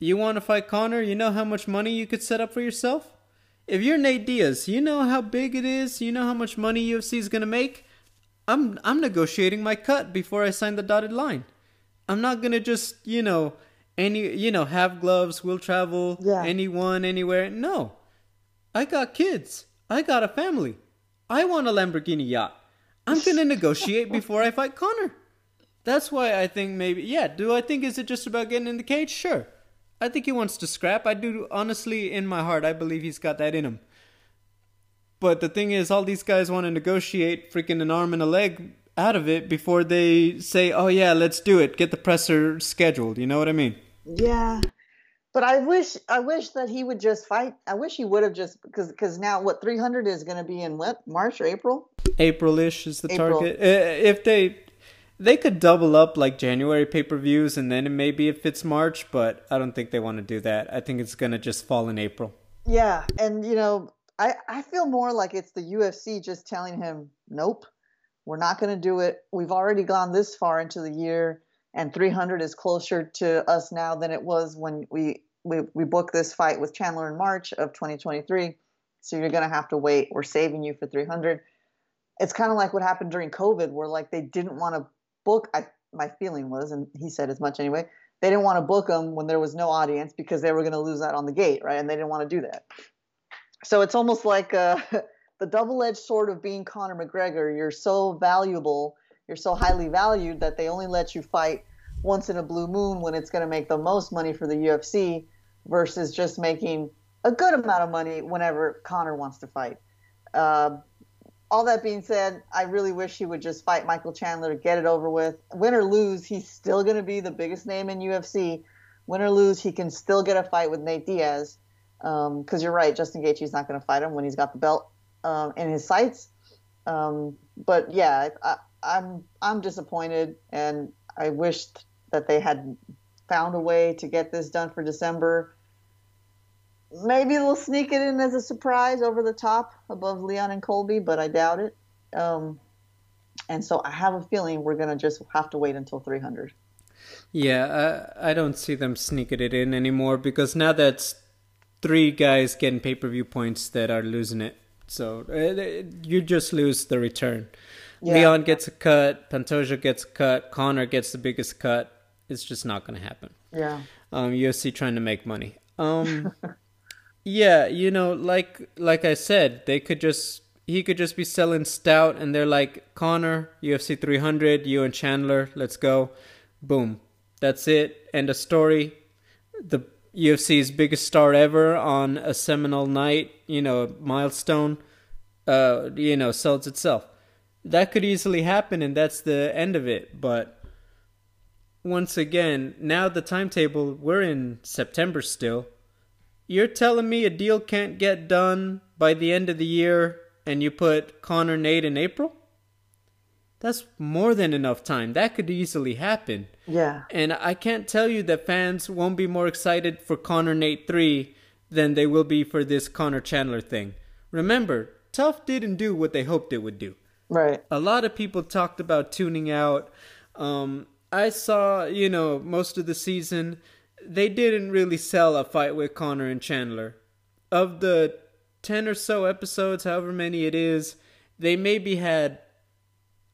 You want to fight Conor? You know how much money you could set up for yourself? If you're Nate Diaz, you know how big it is, you know how much money UFC is going to make? I'm I'm negotiating my cut before I sign the dotted line. I'm not going to just, you know, any you know, have gloves, we'll travel yeah. anyone anywhere. No. I got kids. I got a family. I want a Lamborghini yacht. I'm going to negotiate before I fight Conor. That's why I think maybe, yeah, do I think is it just about getting in the cage? Sure. I think he wants to scrap. I do, honestly, in my heart, I believe he's got that in him. But the thing is, all these guys want to negotiate freaking an arm and a leg out of it before they say, oh, yeah, let's do it. Get the presser scheduled. You know what I mean? Yeah. But I wish I wish that he would just fight. I wish he would have just because because now what 300 is going to be in what March or April? April-ish is the April. target. Uh, if they they could double up like January pay-per-views and then maybe it fits March, but I don't think they want to do that. I think it's going to just fall in April. Yeah, and you know, I I feel more like it's the UFC just telling him, "Nope. We're not going to do it. We've already gone this far into the year." And 300 is closer to us now than it was when we we, we booked this fight with Chandler in March of 2023. So you're going to have to wait. We're saving you for 300. It's kind of like what happened during COVID, where like they didn't want to book. I, my feeling was, and he said as much anyway, they didn't want to book them when there was no audience because they were going to lose out on the gate, right? And they didn't want to do that. So it's almost like uh, the double-edged sword of being Conor McGregor. You're so valuable, you're so highly valued that they only let you fight once in a blue moon when it's going to make the most money for the UFC versus just making a good amount of money whenever Conor wants to fight. Uh, all that being said, I really wish he would just fight Michael Chandler, get it over with. Win or lose, he's still going to be the biggest name in UFC. Win or lose, he can still get a fight with Nate Diaz. Because um, you're right, Justin Gaethje's not going to fight him when he's got the belt um, in his sights. Um, but yeah, I, I'm I'm disappointed, and I wished that they had found a way to get this done for December. Maybe they'll sneak it in as a surprise over the top above Leon and Colby, but I doubt it. Um, and so I have a feeling we're going to just have to wait until 300. Yeah, I, I don't see them sneaking it in anymore because now that's three guys getting pay per view points that are losing it. So uh, you just lose the return. Yeah. Leon gets a cut, Pantoja gets a cut, Conor gets the biggest cut, it's just not going to happen. Yeah. Um, UFC trying to make money. Um, yeah, you know, like like I said, they could just he could just be selling stout, and they're like Conor UFC 300, you and Chandler, let's go, boom, that's it, end of story. The UFC's biggest star ever on a seminal night, you know, milestone, uh, you know, sells itself. That could easily happen, and that's the end of it. But once again, now the timetable, we're in September still. You're telling me a deal can't get done by the end of the year and you put conor Nate in April? That's more than enough time. That could easily happen. Yeah. And I can't tell you that fans won't be more excited for conor Nate 3 than they will be for this conor Chandler thing. Remember, TUF didn't do what they hoped it would do. Right. A lot of people talked about tuning out. Um, I saw, you know, most of the season, they didn't really sell a fight with Conor and Chandler. Of the 10 or so episodes, however many it is, they maybe had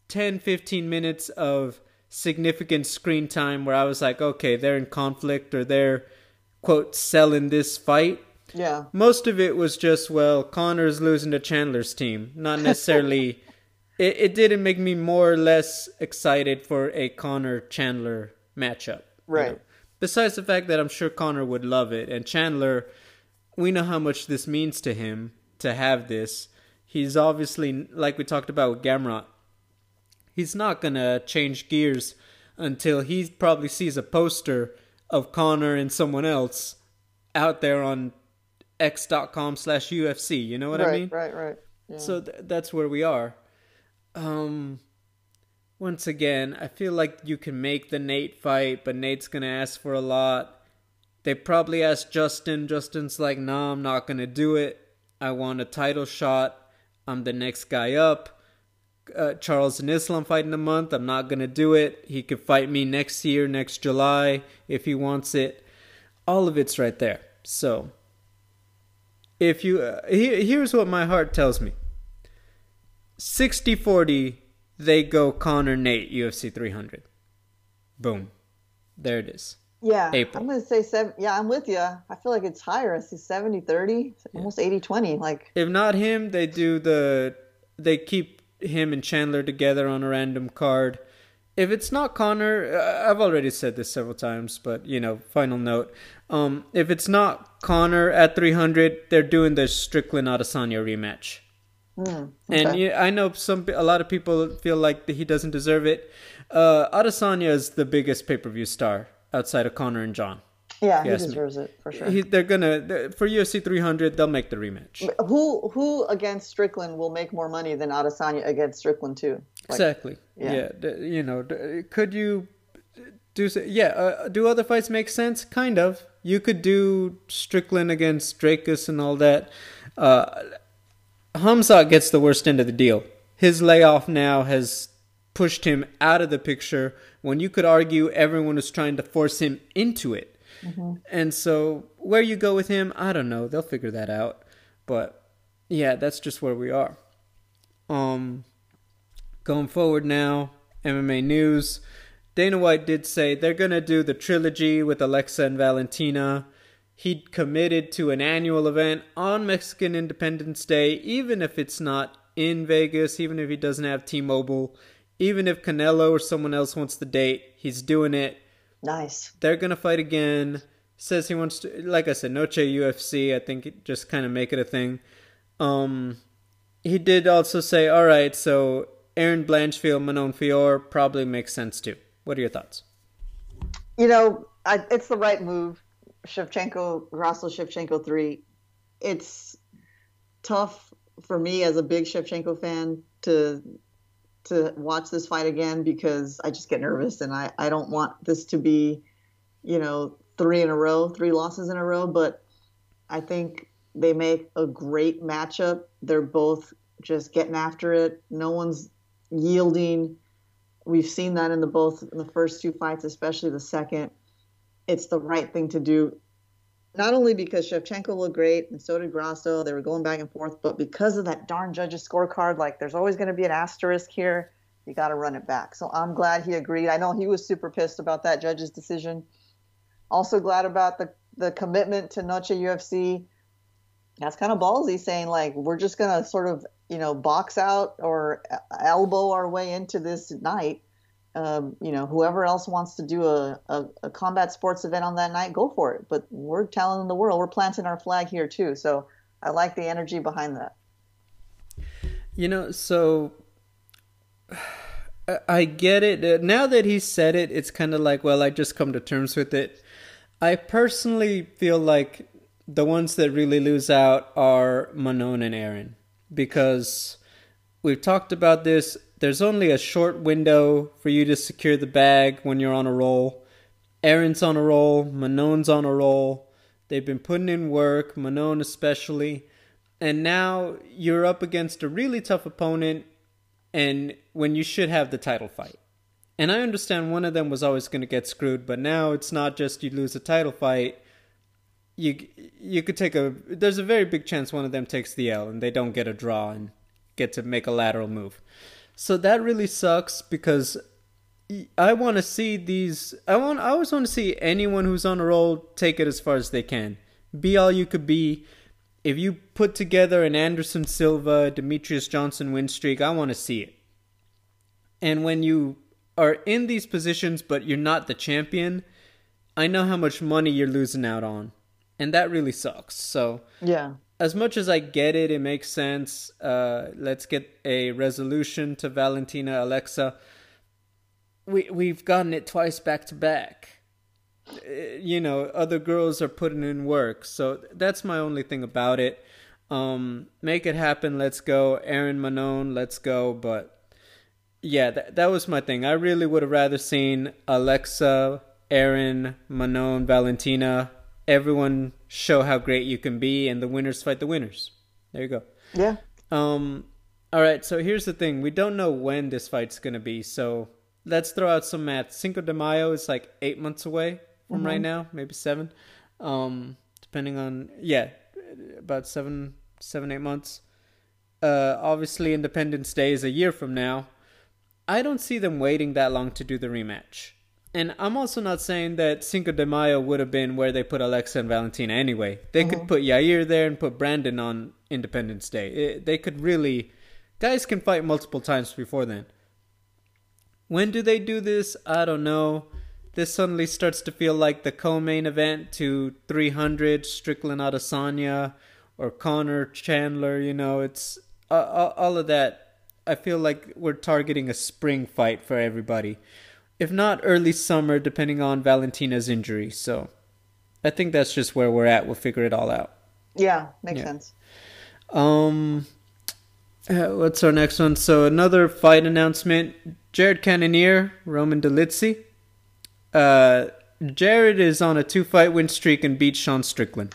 10, 15 minutes of significant screen time where I was like, okay, they're in conflict or they're, quote, selling this fight. Yeah. Most of it was just, well, Conor's losing to Chandler's team. Not necessarily. it, it didn't make me more or less excited for a Conor Chandler matchup. Right. You know? Besides the fact that I'm sure Conor would love it. And Chandler, we know how much this means to him to have this. He's obviously, like we talked about with Gamrot, he's not going to change gears until he probably sees a poster of Conor and someone else out there on x.com slash UFC. You know what right, I mean? Right, right, yeah. So th- that's where we are. Um, once again, I feel like you can make the Nate fight, but Nate's to ask for a lot. They probably asked Justin. Justin's like, nah, I'm not to do it. I want a title shot. I'm the next guy up. Uh, Charles and Islam fight in a month. I'm not to do it. He could fight me next year, next July, if he wants it. All of it's right there. So, if you. Uh, he, here's what my heart tells me 60 40, they go Conor Nate, UFC 300. Boom. There it is. Yeah, April. I'm gonna say seven. Yeah, I'm with you. I feel like it's higher. I see 70, 30, almost 80, 20. Like if not him, they do the they keep him and Chandler together on a random card. If it's not Conor, I've already said this several times, but you know, final note. Um, if it's not Conor at 300, they're doing the Strickland Adesanya rematch. Mm, okay. And yeah, I know some a lot of people feel like he doesn't deserve it. Uh, Adesanya is the biggest pay per view star outside of Conor and Jon. Yeah, he deserves me. it for sure. He, they're gonna they're, for UFC 300. They'll make the rematch. Who who against Strickland will make more money than Adesanya against Strickland too? Like, exactly. Yeah. yeah. You know, could you do? Yeah. Uh, do other fights make sense? Kind of. You could do Strickland against Dricus and all that. Uh, Khamzat gets the worst end of the deal. His layoff now has pushed him out of the picture when you could argue everyone was trying to force him into it. Mm-hmm. And so, where you go with him, I don't know. They'll figure that out. But yeah, that's just where we are. Um, going forward now, MMA news. Dana White did say they're gonna do the trilogy with Alexa and Valentina. He committed to an annual event on Mexican Independence Day, even if it's not in Vegas, even if he doesn't have T-Mobile, even if Canelo or someone else wants the date, he's doing it. Nice. They're gonna fight again. Says he wants to, like I said, Noche UFC. I think just kind of make it a thing. Um, he did also say, all right, so Erin Blanchfield, Manon Fiore probably makes sense too. What are your thoughts? You know, I, it's the right move. Shevchenko, Grasso Shevchenko three. It's tough for me as a big Shevchenko fan to to watch this fight again because I just get nervous and I, I don't want this to be, you know, three in a row, three losses in a row. But I think they make a great matchup. They're both just getting after it. No one's yielding. We've seen that in the both in the first two fights, especially the second. It's the right thing to do not only because Shevchenko looked great and so did Grasso, they were going back and forth, but because of that darn judge's scorecard, like there's always going to be an asterisk here. You got to run it back. So I'm glad he agreed. I know he was super pissed about that judge's decision. Also glad about the the commitment to Noche UFC. That's kind of ballsy, saying like we're just gonna sort of you know box out or uh, elbow our way into this night. Um, you know, whoever else wants to do a, a, a, combat sports event on that night, go for it. But we're telling the world we're planting our flag here too. So I like the energy behind that. You know, so I get it. Uh, now that he said it, it's kind of like, well, I just come to terms with it. I personally feel like the ones that really lose out are Manon and Erin because we've talked about this. There's only a short window for you to secure the bag when you're on a roll. Erin's on a roll, Manon's on a roll. They've been putting in work, Manon especially. And now you're up against a really tough opponent and when you should have the title fight. And I understand one of them was always going to get screwed, but now it's not just you lose a title fight. You you could take a there's a very big chance one of them takes the L and they don't get a draw and get to make a lateral move. So that really sucks because I want to see these I want I always want to see anyone who's on a roll take it as far as they can. Be all you could be if you put together an Anderson Silva, Demetrious Johnson win streak, I want to see it. And when you are in these positions but you're not the champion, I know how much money you're losing out on. And that really sucks. So, yeah. As much as I get it, it makes sense. Uh, let's get a resolution to Valentina Alexa. We we've gotten it twice back to back you know other girls are putting in work so that's my only thing about it um make it happen let's go erin manon let's go but yeah that, that was my thing i really would have rather seen alexa erin manon valentina everyone show how great you can be and the winners fight the winners there you go yeah um all right so here's the thing we don't know when this fight's gonna be so let's throw out some math cinco de mayo is like eight months away from mm-hmm. right now, maybe seven, um, depending on yeah, about seven, seven, eight months. Uh, obviously, Independence Day is a year from now. I don't see them waiting that long to do the rematch. And I'm also not saying that Cinco de Mayo would have been where they put Alexa and Valentina anyway. They mm-hmm. could put Yair there and put Brandon on Independence Day. It, they could really. Guys can fight multiple times before then. When do they do this? I don't know this suddenly starts to feel like the co-main event to 300 Strickland Adesanya or Conor Chandler. You know, it's uh, all of that. I feel like we're targeting a spring fight for everybody, if not early summer, depending on Valentina's injury. So, I think that's just where we're at. We'll figure it all out. Yeah, makes yeah. sense. Um, uh, what's our next one? So another fight announcement: Jared Cannonier, Roman Dolidze uh, Jared is on a two fight win streak and beat Sean Strickland.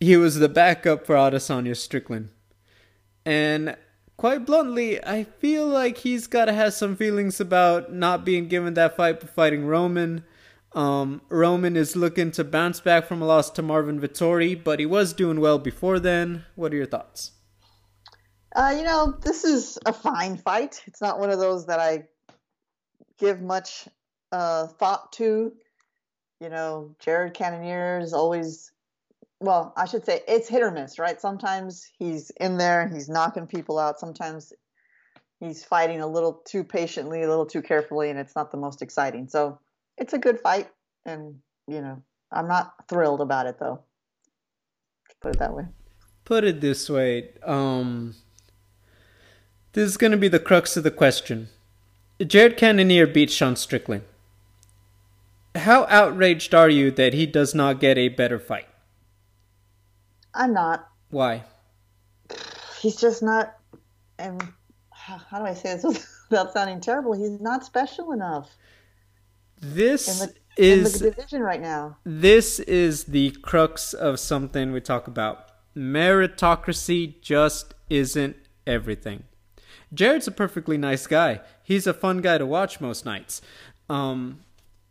He was the backup for Adesanya Strickland. And quite bluntly, I feel like he's got to have some feelings about not being given that fight for fighting Roman. Um, Roman is looking to bounce back from a loss to Marvin Vettori, but he was doing well before then. What are your thoughts? Uh, you know, this is a fine fight. It's not one of those that I give much uh, thought to. You know, Jared Cannonier is always, well, I should say it's hit or miss, right? Sometimes he's in there, he's knocking people out. Sometimes he's fighting a little too patiently, a little too carefully, and it's not the most exciting. So it's a good fight, and you know, I'm not thrilled about it though. Put it that way. Put it this way. Um, this is going to be the crux of the question. Jared Cannonier beat Sean Strickland how outraged are you that he does not get a better fight? I'm not. Why? He's just not. And how do I say this without sounding terrible? He's not special enough. This in the, is in the division right now. This is the crux of something we talk about. Meritocracy just isn't everything. Jared's a perfectly nice guy. He's a fun guy to watch most nights. Um,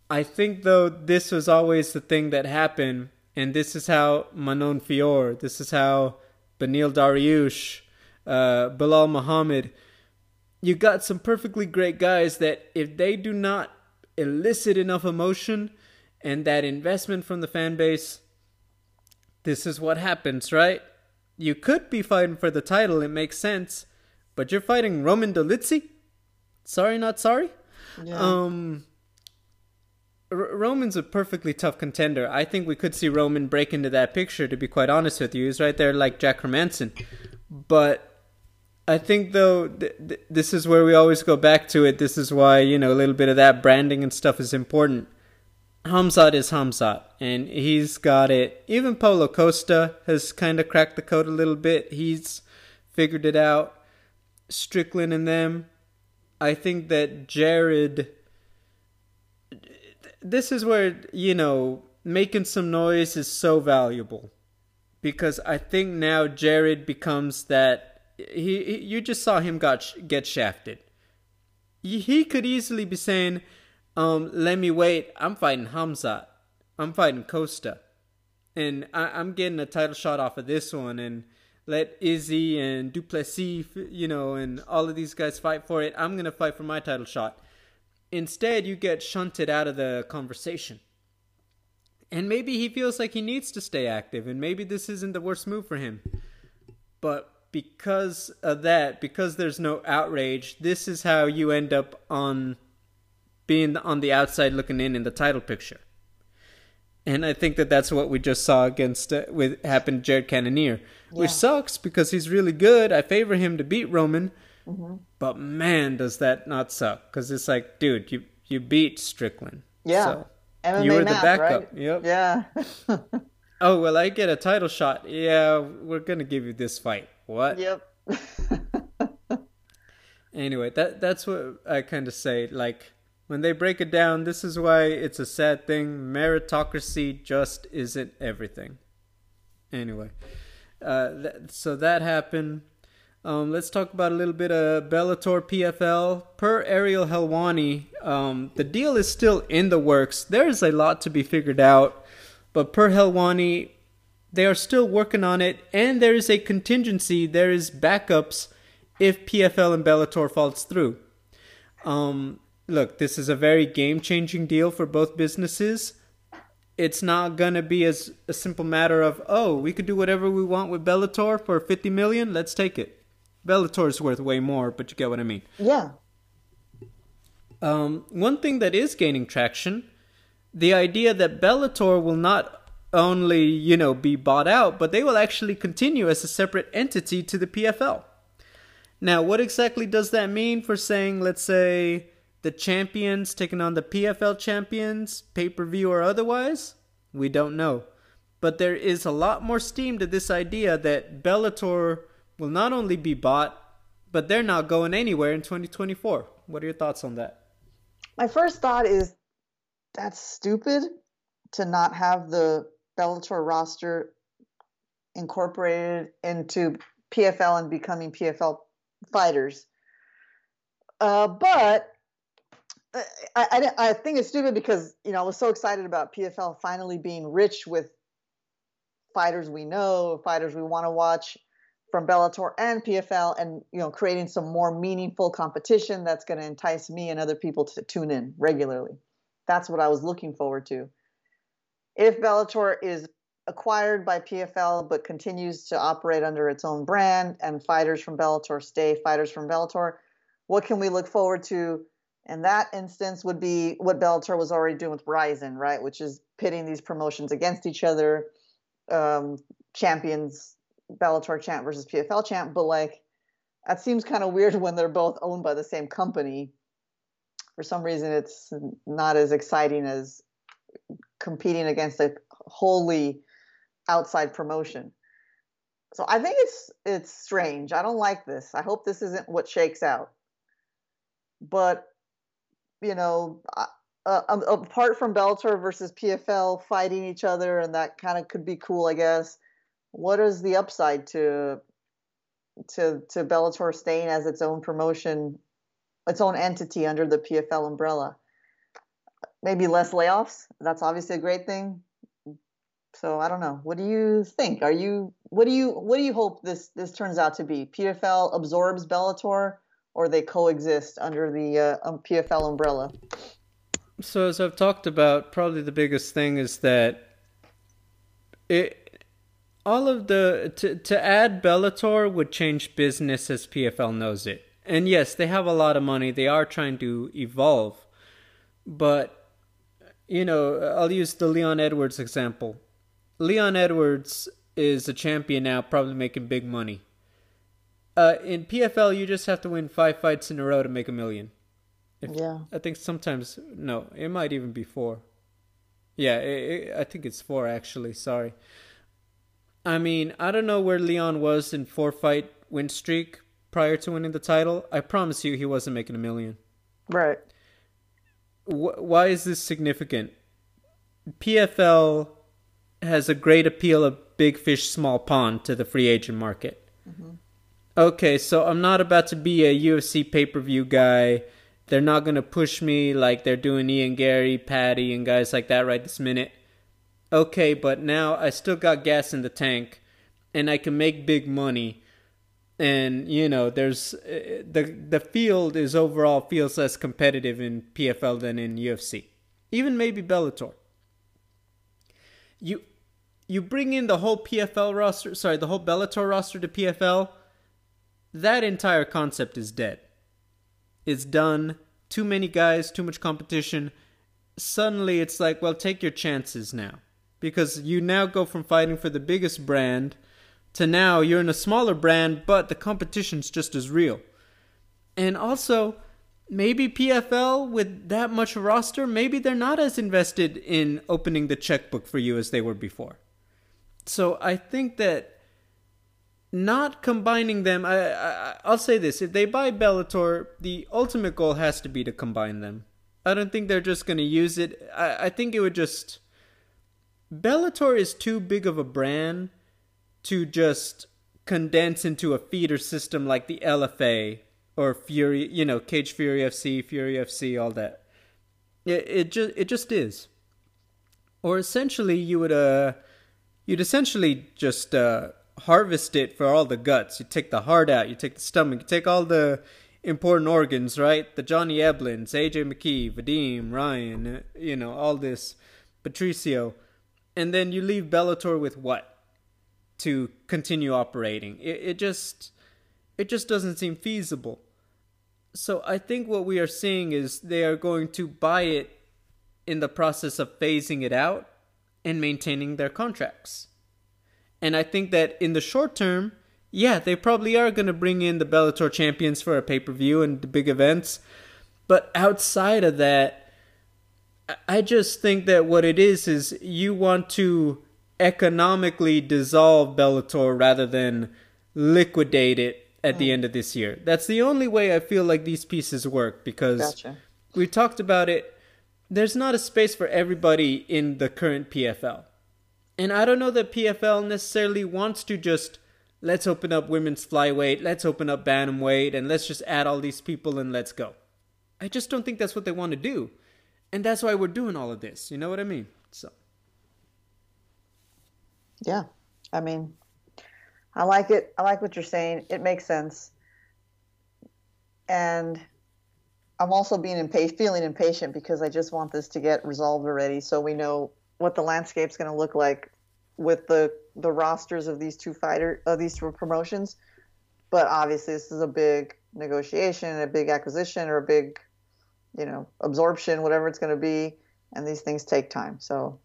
I think though this was always the thing that happened, and this is how Manon Fiore, this is how Beneil Dariush, uh, Belal Muhammad, you got some perfectly great guys that if they do not elicit enough emotion, and that investment from the fan base, this is what happens, right? You could be fighting for the title, it makes sense, but you're fighting Roman Dolidze? Sorry, not sorry? Yeah. Um, R- Roman's a perfectly tough contender. I think we could see Roman break into that picture, to be quite honest with you. He's right there like Jack Hermansson. But I think, though, th- th- this is where we always go back to it. This is why, you know, a little bit of that branding and stuff is important. Khamzat is Khamzat, and he's got it. Even Paulo Costa has kind of cracked the code a little bit. He's figured it out. Strickland and them. I think that Jared this is where you know making some noise is so valuable because I think now Jared becomes that he, he you just saw him got get shafted. He could easily be saying, um, "Let me wait. I'm fighting Hamza. I'm fighting Costa, and I, am getting a title shot off of this one." And let Izzy and Duplessis, you know, and all of these guys fight for it. I'm gonna fight for my title shot. Instead, you get shunted out of the conversation. And maybe he feels like he needs to stay active, and maybe this isn't the worst move for him. But because of that, because there's no outrage, this is how you end up on being on the outside looking in in the title picture. And I think that that's what we just saw against uh, with happened Jared Cannonier, yeah. which sucks because he's really good. I favor him to beat Roman, Mm-hmm. But man, does that not suck? Because it's like, dude, you you beat Strickland. Yeah. So MMA you were math, the backup. Right? Yep. Yeah. oh well, I get a title shot. Yeah, we're gonna give you this fight. What? Yep. anyway, that that's what I kind of say. Like when they break it down, this is why it's a sad thing. Meritocracy just isn't everything. Anyway, uh, th- so that happened. Um, let's talk about a little bit of Bellator PFL. Per Ariel Helwani, um, the deal is still in the works. There is a lot to be figured out, but per Helwani, they are still working on it, and there is a contingency. There is backups if PFL and Bellator falls through. Um, look, this is a very game-changing deal for both businesses. It's not gonna be as a simple matter of oh, we could do whatever we want with Bellator for 50 million. Let's take it Bellator is worth way more, but you get what I mean. Yeah. Um, one thing that is gaining traction, the idea that Bellator will not only, you know, be bought out, but they will actually continue as a separate entity to the PFL. Now, what exactly does that mean for saying, let's say, the champions taking on the PFL champions, pay per view or otherwise? We don't know. But there is a lot more steam to this idea that Bellator will not only be bought, but they're not going anywhere in 2024. What are your thoughts on that? My first thought is that's stupid to not have the Bellator roster incorporated into PFL and becoming PFL fighters. Uh, but I, I, I, think it's stupid because you know I was so excited about PFL finally being rich with fighters we know, fighters we want to watch, from Bellator and PFL and you know creating some more meaningful competition that's going to entice me and other people to tune in regularly. That's what I was looking forward to. If Bellator is acquired by PFL but continues to operate under its own brand and fighters from Bellator stay fighters from Bellator, what can we look forward to? And that instance would be what Bellator was already doing with Rizin, right? Which is pitting these promotions against each other, um, champions Bellator champ versus PFL champ, but like that seems kind of weird when they're both owned by the same company. For some reason, it's not as exciting as competing against a wholly outside promotion. So I think it's it's strange. I don't like this. I hope this isn't what shakes out. But you know, uh, apart from Bellator versus PFL fighting each other, and that kind of could be cool, I guess what is the upside to to to Bellator staying as its own promotion, its own entity under the PFL umbrella? Maybe less layoffs. That's obviously a great thing. So I don't know. What do you think? Are you what do you what do you hope this this turns out to be? PFL absorbs Bellator, or they coexist under the uh, um, PFL umbrella? So as I've talked about, probably the biggest thing is that it all of the to to add Bellator would change business as PFL knows it. And yes, they have a lot of money. They are trying to evolve. But you know, I'll use the Leon Edwards example. Leon Edwards is a champion now, probably making big money. Uh, in PFL, you just have to win five fights in a row to make a million. If, yeah. I think sometimes no, it might even be four. Yeah, it, it, I think it's four actually. Sorry. I mean, I don't know where Leon was in four fight win streak prior to winning the title. I promise you, he wasn't making a million. Right. Wh- why is this significant? PFL has a great appeal of big fish, small pond to the free agent market. Mm-hmm. Okay, so I'm not about to be a UFC pay per view guy they're not going to push me like they're doing Ian Garry, Paddy, and guys like that right this minute. Okay, but now I still got gas in the tank and I can make big money. And you know, there's uh, the the field is overall feels less competitive in PFL than in UFC. Even maybe Bellator. You you bring in the whole PFL roster, sorry, the whole Bellator roster to PFL, that entire concept is dead it's done. Too many guys, too much competition. Suddenly it's like, well, take your chances now. Because you now go from fighting for the biggest brand to now you're in a smaller brand, but the competition's just as real. And also, maybe PFL with that much roster, maybe they're not as invested in opening the checkbook for you as they were before. So I think that not combining them. I, I I'll say this: if they buy Bellator, the ultimate goal has to be to combine them. I don't think they're just going to use it. I, I think it would just. Bellator is too big of a brand to just condense into a feeder system like the LFA or Fury, you know, Cage Fury FC, Fury FC, all that. It it just it just is. Or essentially, you would uh, you'd essentially just uh harvest it for all the guts. You take the heart out, you take the stomach, you take all the important organs, right? The Johnny Eblens, AJ McKee, Vadim, Ryan, you know, all this, Patricio. And then you leave Bellator with what? To continue operating. It, it just it just doesn't seem feasible. So I think what we are seeing is they are going to buy it in the process of phasing it out and maintaining their contracts. And I think that in the short term, yeah, they probably are going to bring in the Bellator champions for a pay per view and the big events. But outside of that, I just think that what it is is you want to economically dissolve Bellator rather than liquidate it at mm. the end of this year. That's the only way I feel like these pieces work because gotcha. we talked about it. There's not a space for everybody in the current PFL. And I don't know that PFL necessarily wants to just let's open up women's flyweight, let's open up bantamweight, and let's just add all these people and let's go. I just don't think that's what they want to do. And that's why we're doing all of this. You know what I mean? So. Yeah. I mean, I like it. I like what you're saying. It makes sense. And I'm also being impatient, feeling impatient because I just want this to get resolved already so we know what the landscape's going to look like with the the rosters of these two fighter of these two promotions. But obviously, this is a big negotiation, a big acquisition, or a big, you know, absorption, whatever it's going to be, and these things take time. So,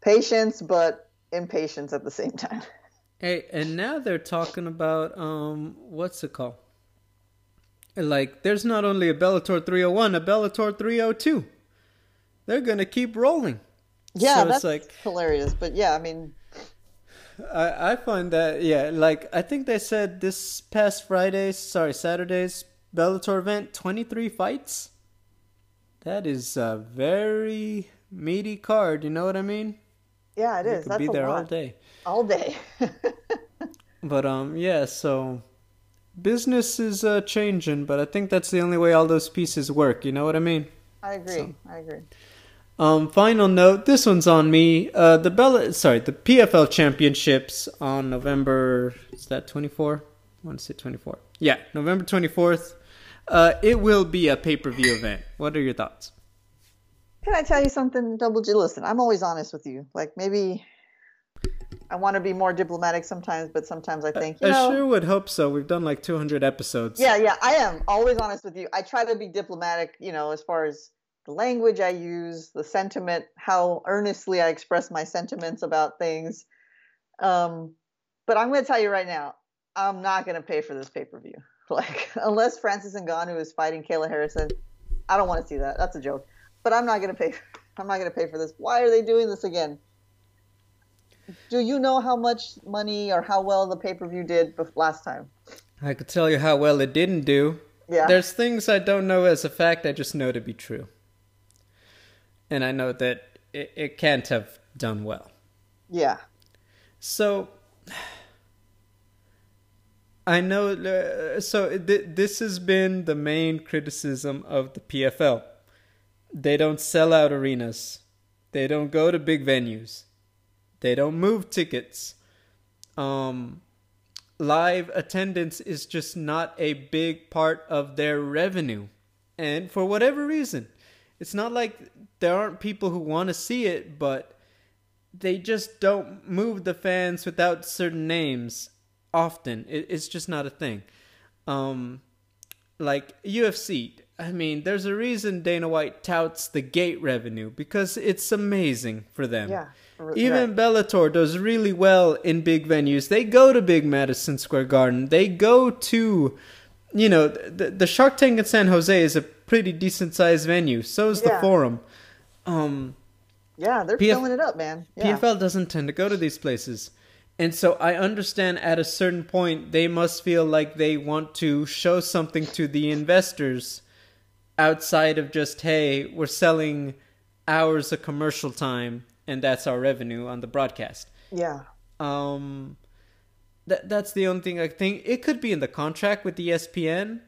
patience, but impatience at the same time. Hey, and now they're talking about um, what's it called? Like, there's not only a Bellator 301, a Bellator 302. They're gonna keep rolling. Yeah, so that's like hilarious. But yeah, I mean, I I find that yeah, like I think they said this past Friday, sorry Saturday's Bellator event, twenty three fights. That is a very meaty card. You know what I mean? Yeah, it is. Could That's be there lot. all day. All day. but um, yeah. So business is uh, changing, but I think that's the only way all those pieces work. You know what I mean? I agree. So. I agree. Um, final note: This one's on me. Uh, the Bella, sorry, the PFL Championships on November. Is that twenty four? I want to say twenty four. Yeah, November twenty fourth. Uh, it will be a pay per view event. What are your thoughts? Can I tell you something, Double G? Listen, I'm always honest with you. Like maybe I want to be more diplomatic sometimes, but sometimes I think you I know. sure would hope so. We've done like 200 episodes. Yeah, yeah, I am always honest with you. I try to be diplomatic, you know, as far as the language I use, the sentiment, how earnestly I express my sentiments about things. Um, but I'm going to tell you right now, I'm not going to pay for this pay per view. Like, unless Francis Ngannou is fighting Kayla Harrison, I don't want to see that. That's a joke. But I'm not going to pay. I'm not to pay for this. Why are they doing this again? Do you know how much money or how well the pay per view did last time? I could tell you how well it didn't do. Yeah. There's things I don't know as a fact, I just know to be true. And I know that it, it can't have done well. yeah. So, I know. Uh, so th- this has been the main criticism of the PFL. They don't sell out arenas. They don't go to big venues. They don't move tickets. Um, live attendance is just not a big part of their revenue. And for whatever reason, it's not like there aren't people who want to see it, but they just don't move the fans without certain names often. It, it's just not a thing. Um, like UFC, I mean, there's a reason Dana White touts the gate revenue because it's amazing for them. Yeah. Even right. Bellator does really well in big venues. They go to big Madison Square Garden. They go to, you know, the, the Shark Tank in San Jose is a pretty decent sized venue. So is the Forum. Um, Yeah, they're PF filling it up, man. Yeah. PFL doesn't tend to go to these places. And so I understand at a certain point they must feel like they want to show something to the investors outside of just, hey, we're selling hours of commercial time and that's our revenue on the broadcast. yeah. Um, that that's the only thing I think it could be in the contract with ESPN,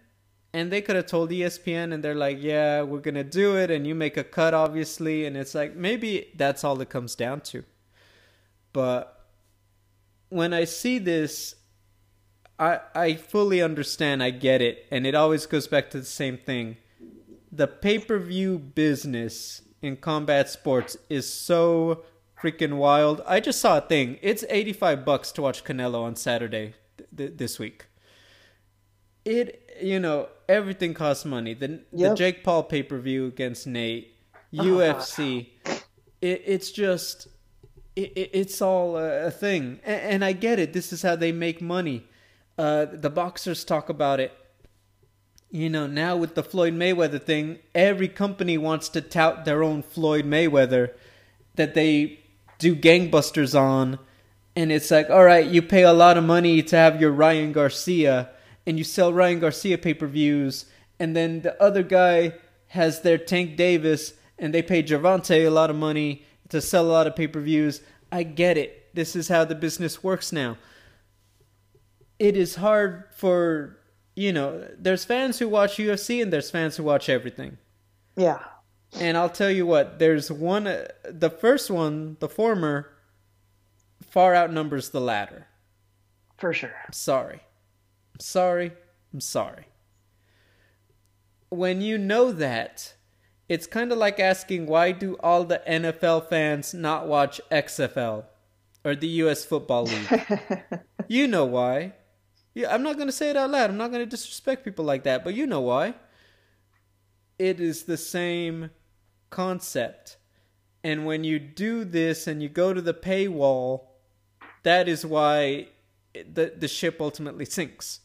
and they could have told ESPN, and they're like, "Yeah, we're gonna do it," and you make a cut, obviously, and it's like maybe that's all it comes down to. But when I see this, I I fully understand, I get it, and it always goes back to the same thing. The pay per view business in combat sports is so freaking wild. I just saw a thing. It's 85 bucks to watch Canelo on Saturday th- th- this week. It, you know, everything costs money. The, the Jake Paul pay per view against Nate, ah. Oh, UFC. It, it's just, it, it, it's all a, thing. And, and I get it. This is how they make money. Uh, the boxers talk about it. You know, now with the Floyd Mayweather thing, every company wants to tout their own Floyd Mayweather that they do gangbusters on. And it's like, all right, you pay a lot of money to have your Ryan Garcia, and you sell Ryan Garcia pay per views, and then the other guy has their Tank Davis, and they pay Gervonta a lot of money to sell a lot of pay per views. I get it. This is how the business works now. It is hard for, you know, there's fans who watch UFC and there's fans who watch everything. Yeah. And I'll tell you what, there's one, uh, the first one, the former, far outnumbers the latter. For sure. I'm sorry. I'm sorry. I'm sorry. When you know that, it's kind of like asking why do all the NFL fans not watch XFL or the US Football League? you know why. Yeah, I'm not going to say it out loud. I'm not going to disrespect people like that, but you know why. It is the same concept. And when you do this and you go to the paywall, that is why the the ship ultimately sinks.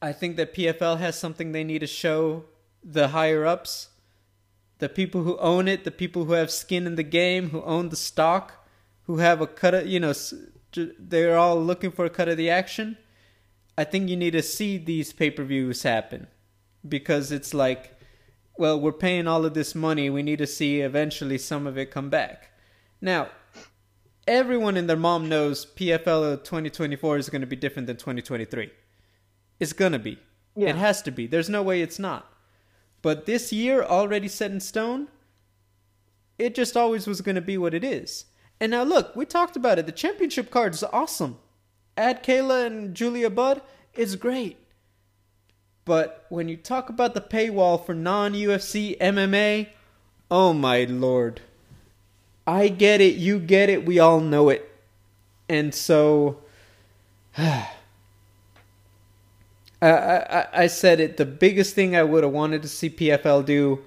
I think that PFL has something they need to show the higher ups, the people who own it, the people who have skin in the game, who own the stock, who have a cut of, you know, they're all looking for a cut of the action. I think you need to see these pay-per-views happen because it's like well, we're paying all of this money, we need to see eventually some of it come back. Now, everyone and their mom knows PFL 2024 is going to be different than 2023. It's going to be. Yeah. It has to be. There's no way it's not. But this year, already set in stone, it just always was going to be what it is. And now, look, we talked about it. The championship card is awesome. Add Kayla and Julia Budd, it's great. But when you talk about the paywall for non UFC MMA, Oh my lord. I get it, you get it, we all know it. And so I, I, I said it. The biggest thing I would have wanted to see PFL do: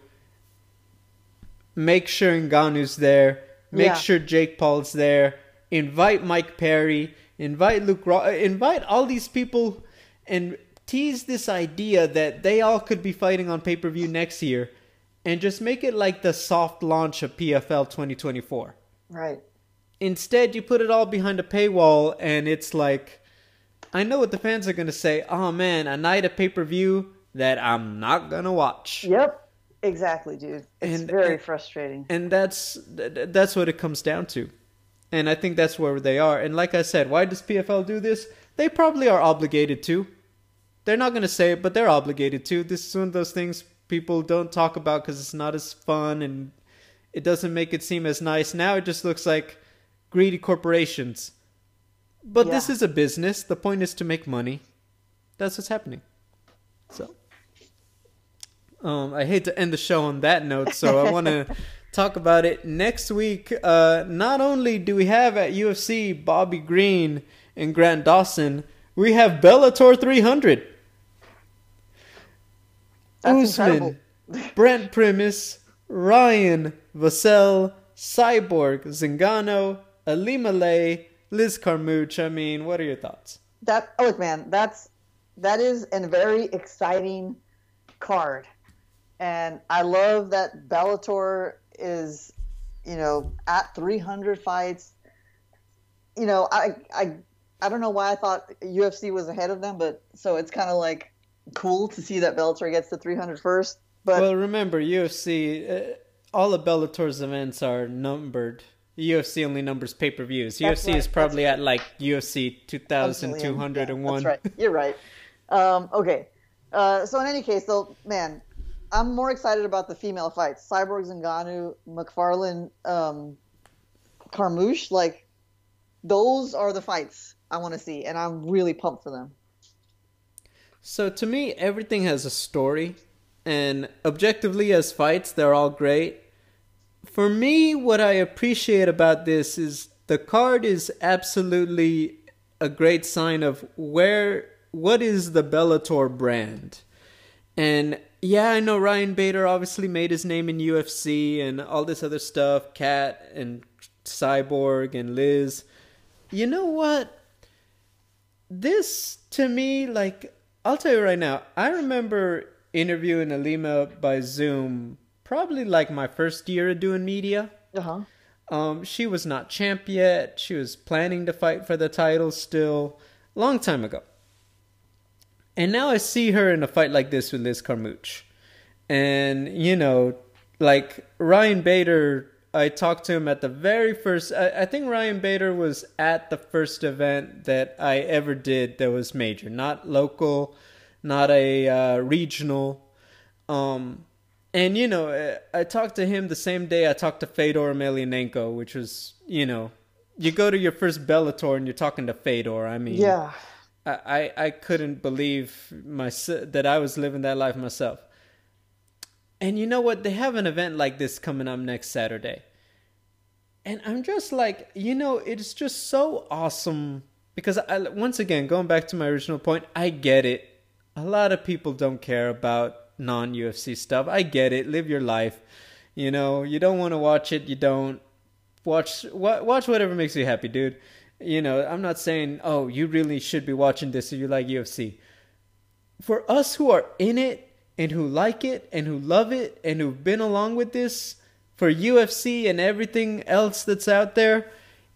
make sure Ngannou's there, make Yeah. sure Jake Paul's there, invite Mike Perry, invite Luke, Ro- uh, invite all these people, and tease this idea that they all could be fighting on pay per view next year, and just make it like the soft launch of PFL 2024. Right. Instead, you put it all behind a paywall, and it's like, I know what the fans are gonna say. Oh man, a night of pay per view that I'm not gonna watch, Yep. Exactly, dude. It's And- very frustrating. and that's that's what it comes down to, and I think that's where they are. And like I said, why does PFL do this? They probably are obligated to. They're not gonna say it, but they're obligated to. This is one of those things people don't talk about because it's not as fun and it doesn't make it seem as nice. Now it just looks like greedy corporations. But this is a business. The point is to make money. That's what's happening. So, um, I hate to end the show on that note, so I want to talk about it next week. Uh, not only do we have at UFC Bobby Green and Grant Dawson, we have Bellator 300. That's Usman, Brent Primus, Ryan, Vassell, Cyborg, Zingano, Ilima-Lei, Liz Carmouche. I mean, what are your thoughts? That oh, look, man, that's that is a very exciting card, and I love that Bellator is, you know, at 300 fights. You know, I I I don't know why I thought UFC was ahead of them, but so it's kind of like cool to see that Bellator gets to 300 first. But well, remember, UFC, uh, all of Bellator's events are numbered. UFC only numbers pay per views. UFC right, is probably at like UFC Yeah, 2201. That's right. You're right. Um, okay. Uh, so in any case, though, man, I'm more excited about the female fights. Cyborg Zingano, Macfarlane, um, Carmouche, like those are the fights I want to see, and I'm really pumped for them. So to me, everything has a story, and objectively, as fights, they're all great. For me, what I appreciate about this is the card is absolutely a great sign of where what is the Bellator brand. And yeah, I know Ryan Bader obviously made his name in UFC and all this other stuff, Cat and Cyborg and Liz. You know what? This to me, like, I'll tell you right now, I remember interviewing Ilima by Zoom probably like my first year of doing media. Uh huh. Um, she was not champ yet. She was planning to fight for the title still, long time ago. And now I see her in a fight like this with Liz Carmouche. And, you know, like Ryan Bader, I talked to him at the very first. I, I think Ryan Bader was at the first event that I ever did that was major, not local, not a uh, regional. Um, and you know, uh, I talked to him the same day I talked to Fedor Emelianenko, which was, you know, you go to your first Bellator and you're talking to Fedor. I mean, Yeah. I, I, I couldn't believe my, that I was living that life myself. And you know what? They have an event like this coming up next Saturday. And I'm just like, you know, it's just so awesome because I, once again, going back to my original point, I get it. A lot of people don't care about non UFC stuff. I get it. Live your life. You know, you don't want to watch it, you don't. Watch wa- watch whatever makes you happy, dude. You know, I'm not saying, "Oh, you really should be watching this if you like UFC." For us who are in it and who like it and who love it and who've been along with this for UFC and everything else that's out there,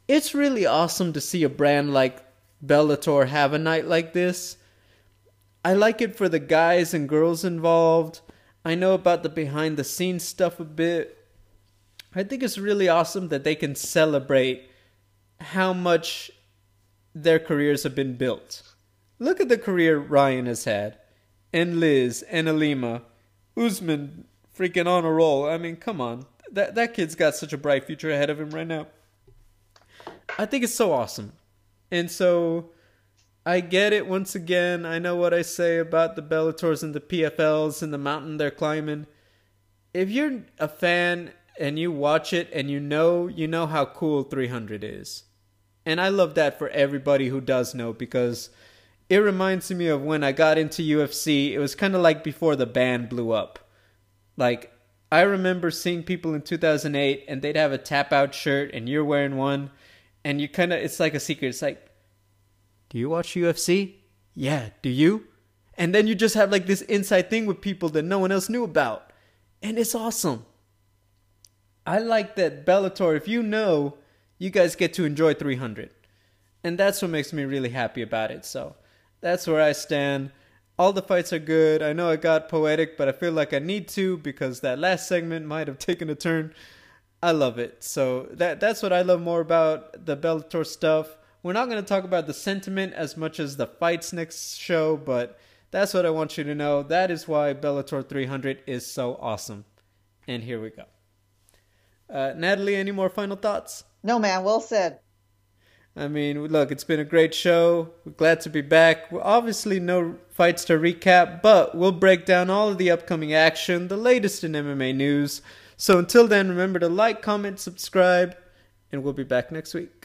it's really awesome to see a brand like Bellator have a night like this. I like it for the guys and girls involved. I know about the behind the scenes stuff a bit. I think it's really awesome that they can celebrate how much their careers have been built. Look at the career Ryan has had, and Liz, and Ilima. Usman freaking on a roll. I mean, come on. That, that kid's got such a bright future ahead of him right now. I think it's so awesome. And so I get it once again. I know what I say about the Bellators and the PFLs and the mountain they're climbing. If you're a fan and you watch it and you know you know how cool 300 is. And I love that for everybody who does know because it reminds me of when I got into UFC. It was kind of like before the band blew up. Like I remember seeing people in 2008 and they'd have a tap out shirt and you're wearing one and you kind of it's like a secret. It's like do you watch UFC? Yeah, do you? And then you just have like this inside thing with people that no one else knew about. And it's awesome. I like that Bellator, if you know, you guys get to enjoy 300. And that's what makes me really happy about it. So that's where I stand. All the fights are good. I know I got poetic, but I feel like I need to because that last segment might have taken a turn. I love it. So that that's what I love more about the Bellator stuff. We're not going to talk about the sentiment as much as the fights next show, but that's what I want you to know. That is why Bellator 300 is so awesome. And here we go. Uh, Natalie, any more final thoughts? No, man. Well said. I mean, look, it's been a great show. We're glad to be back. We're obviously no fights to recap, but we'll break down all of the upcoming action, the latest in MMA news. So until then, remember to like, comment, subscribe, and we'll be back next week.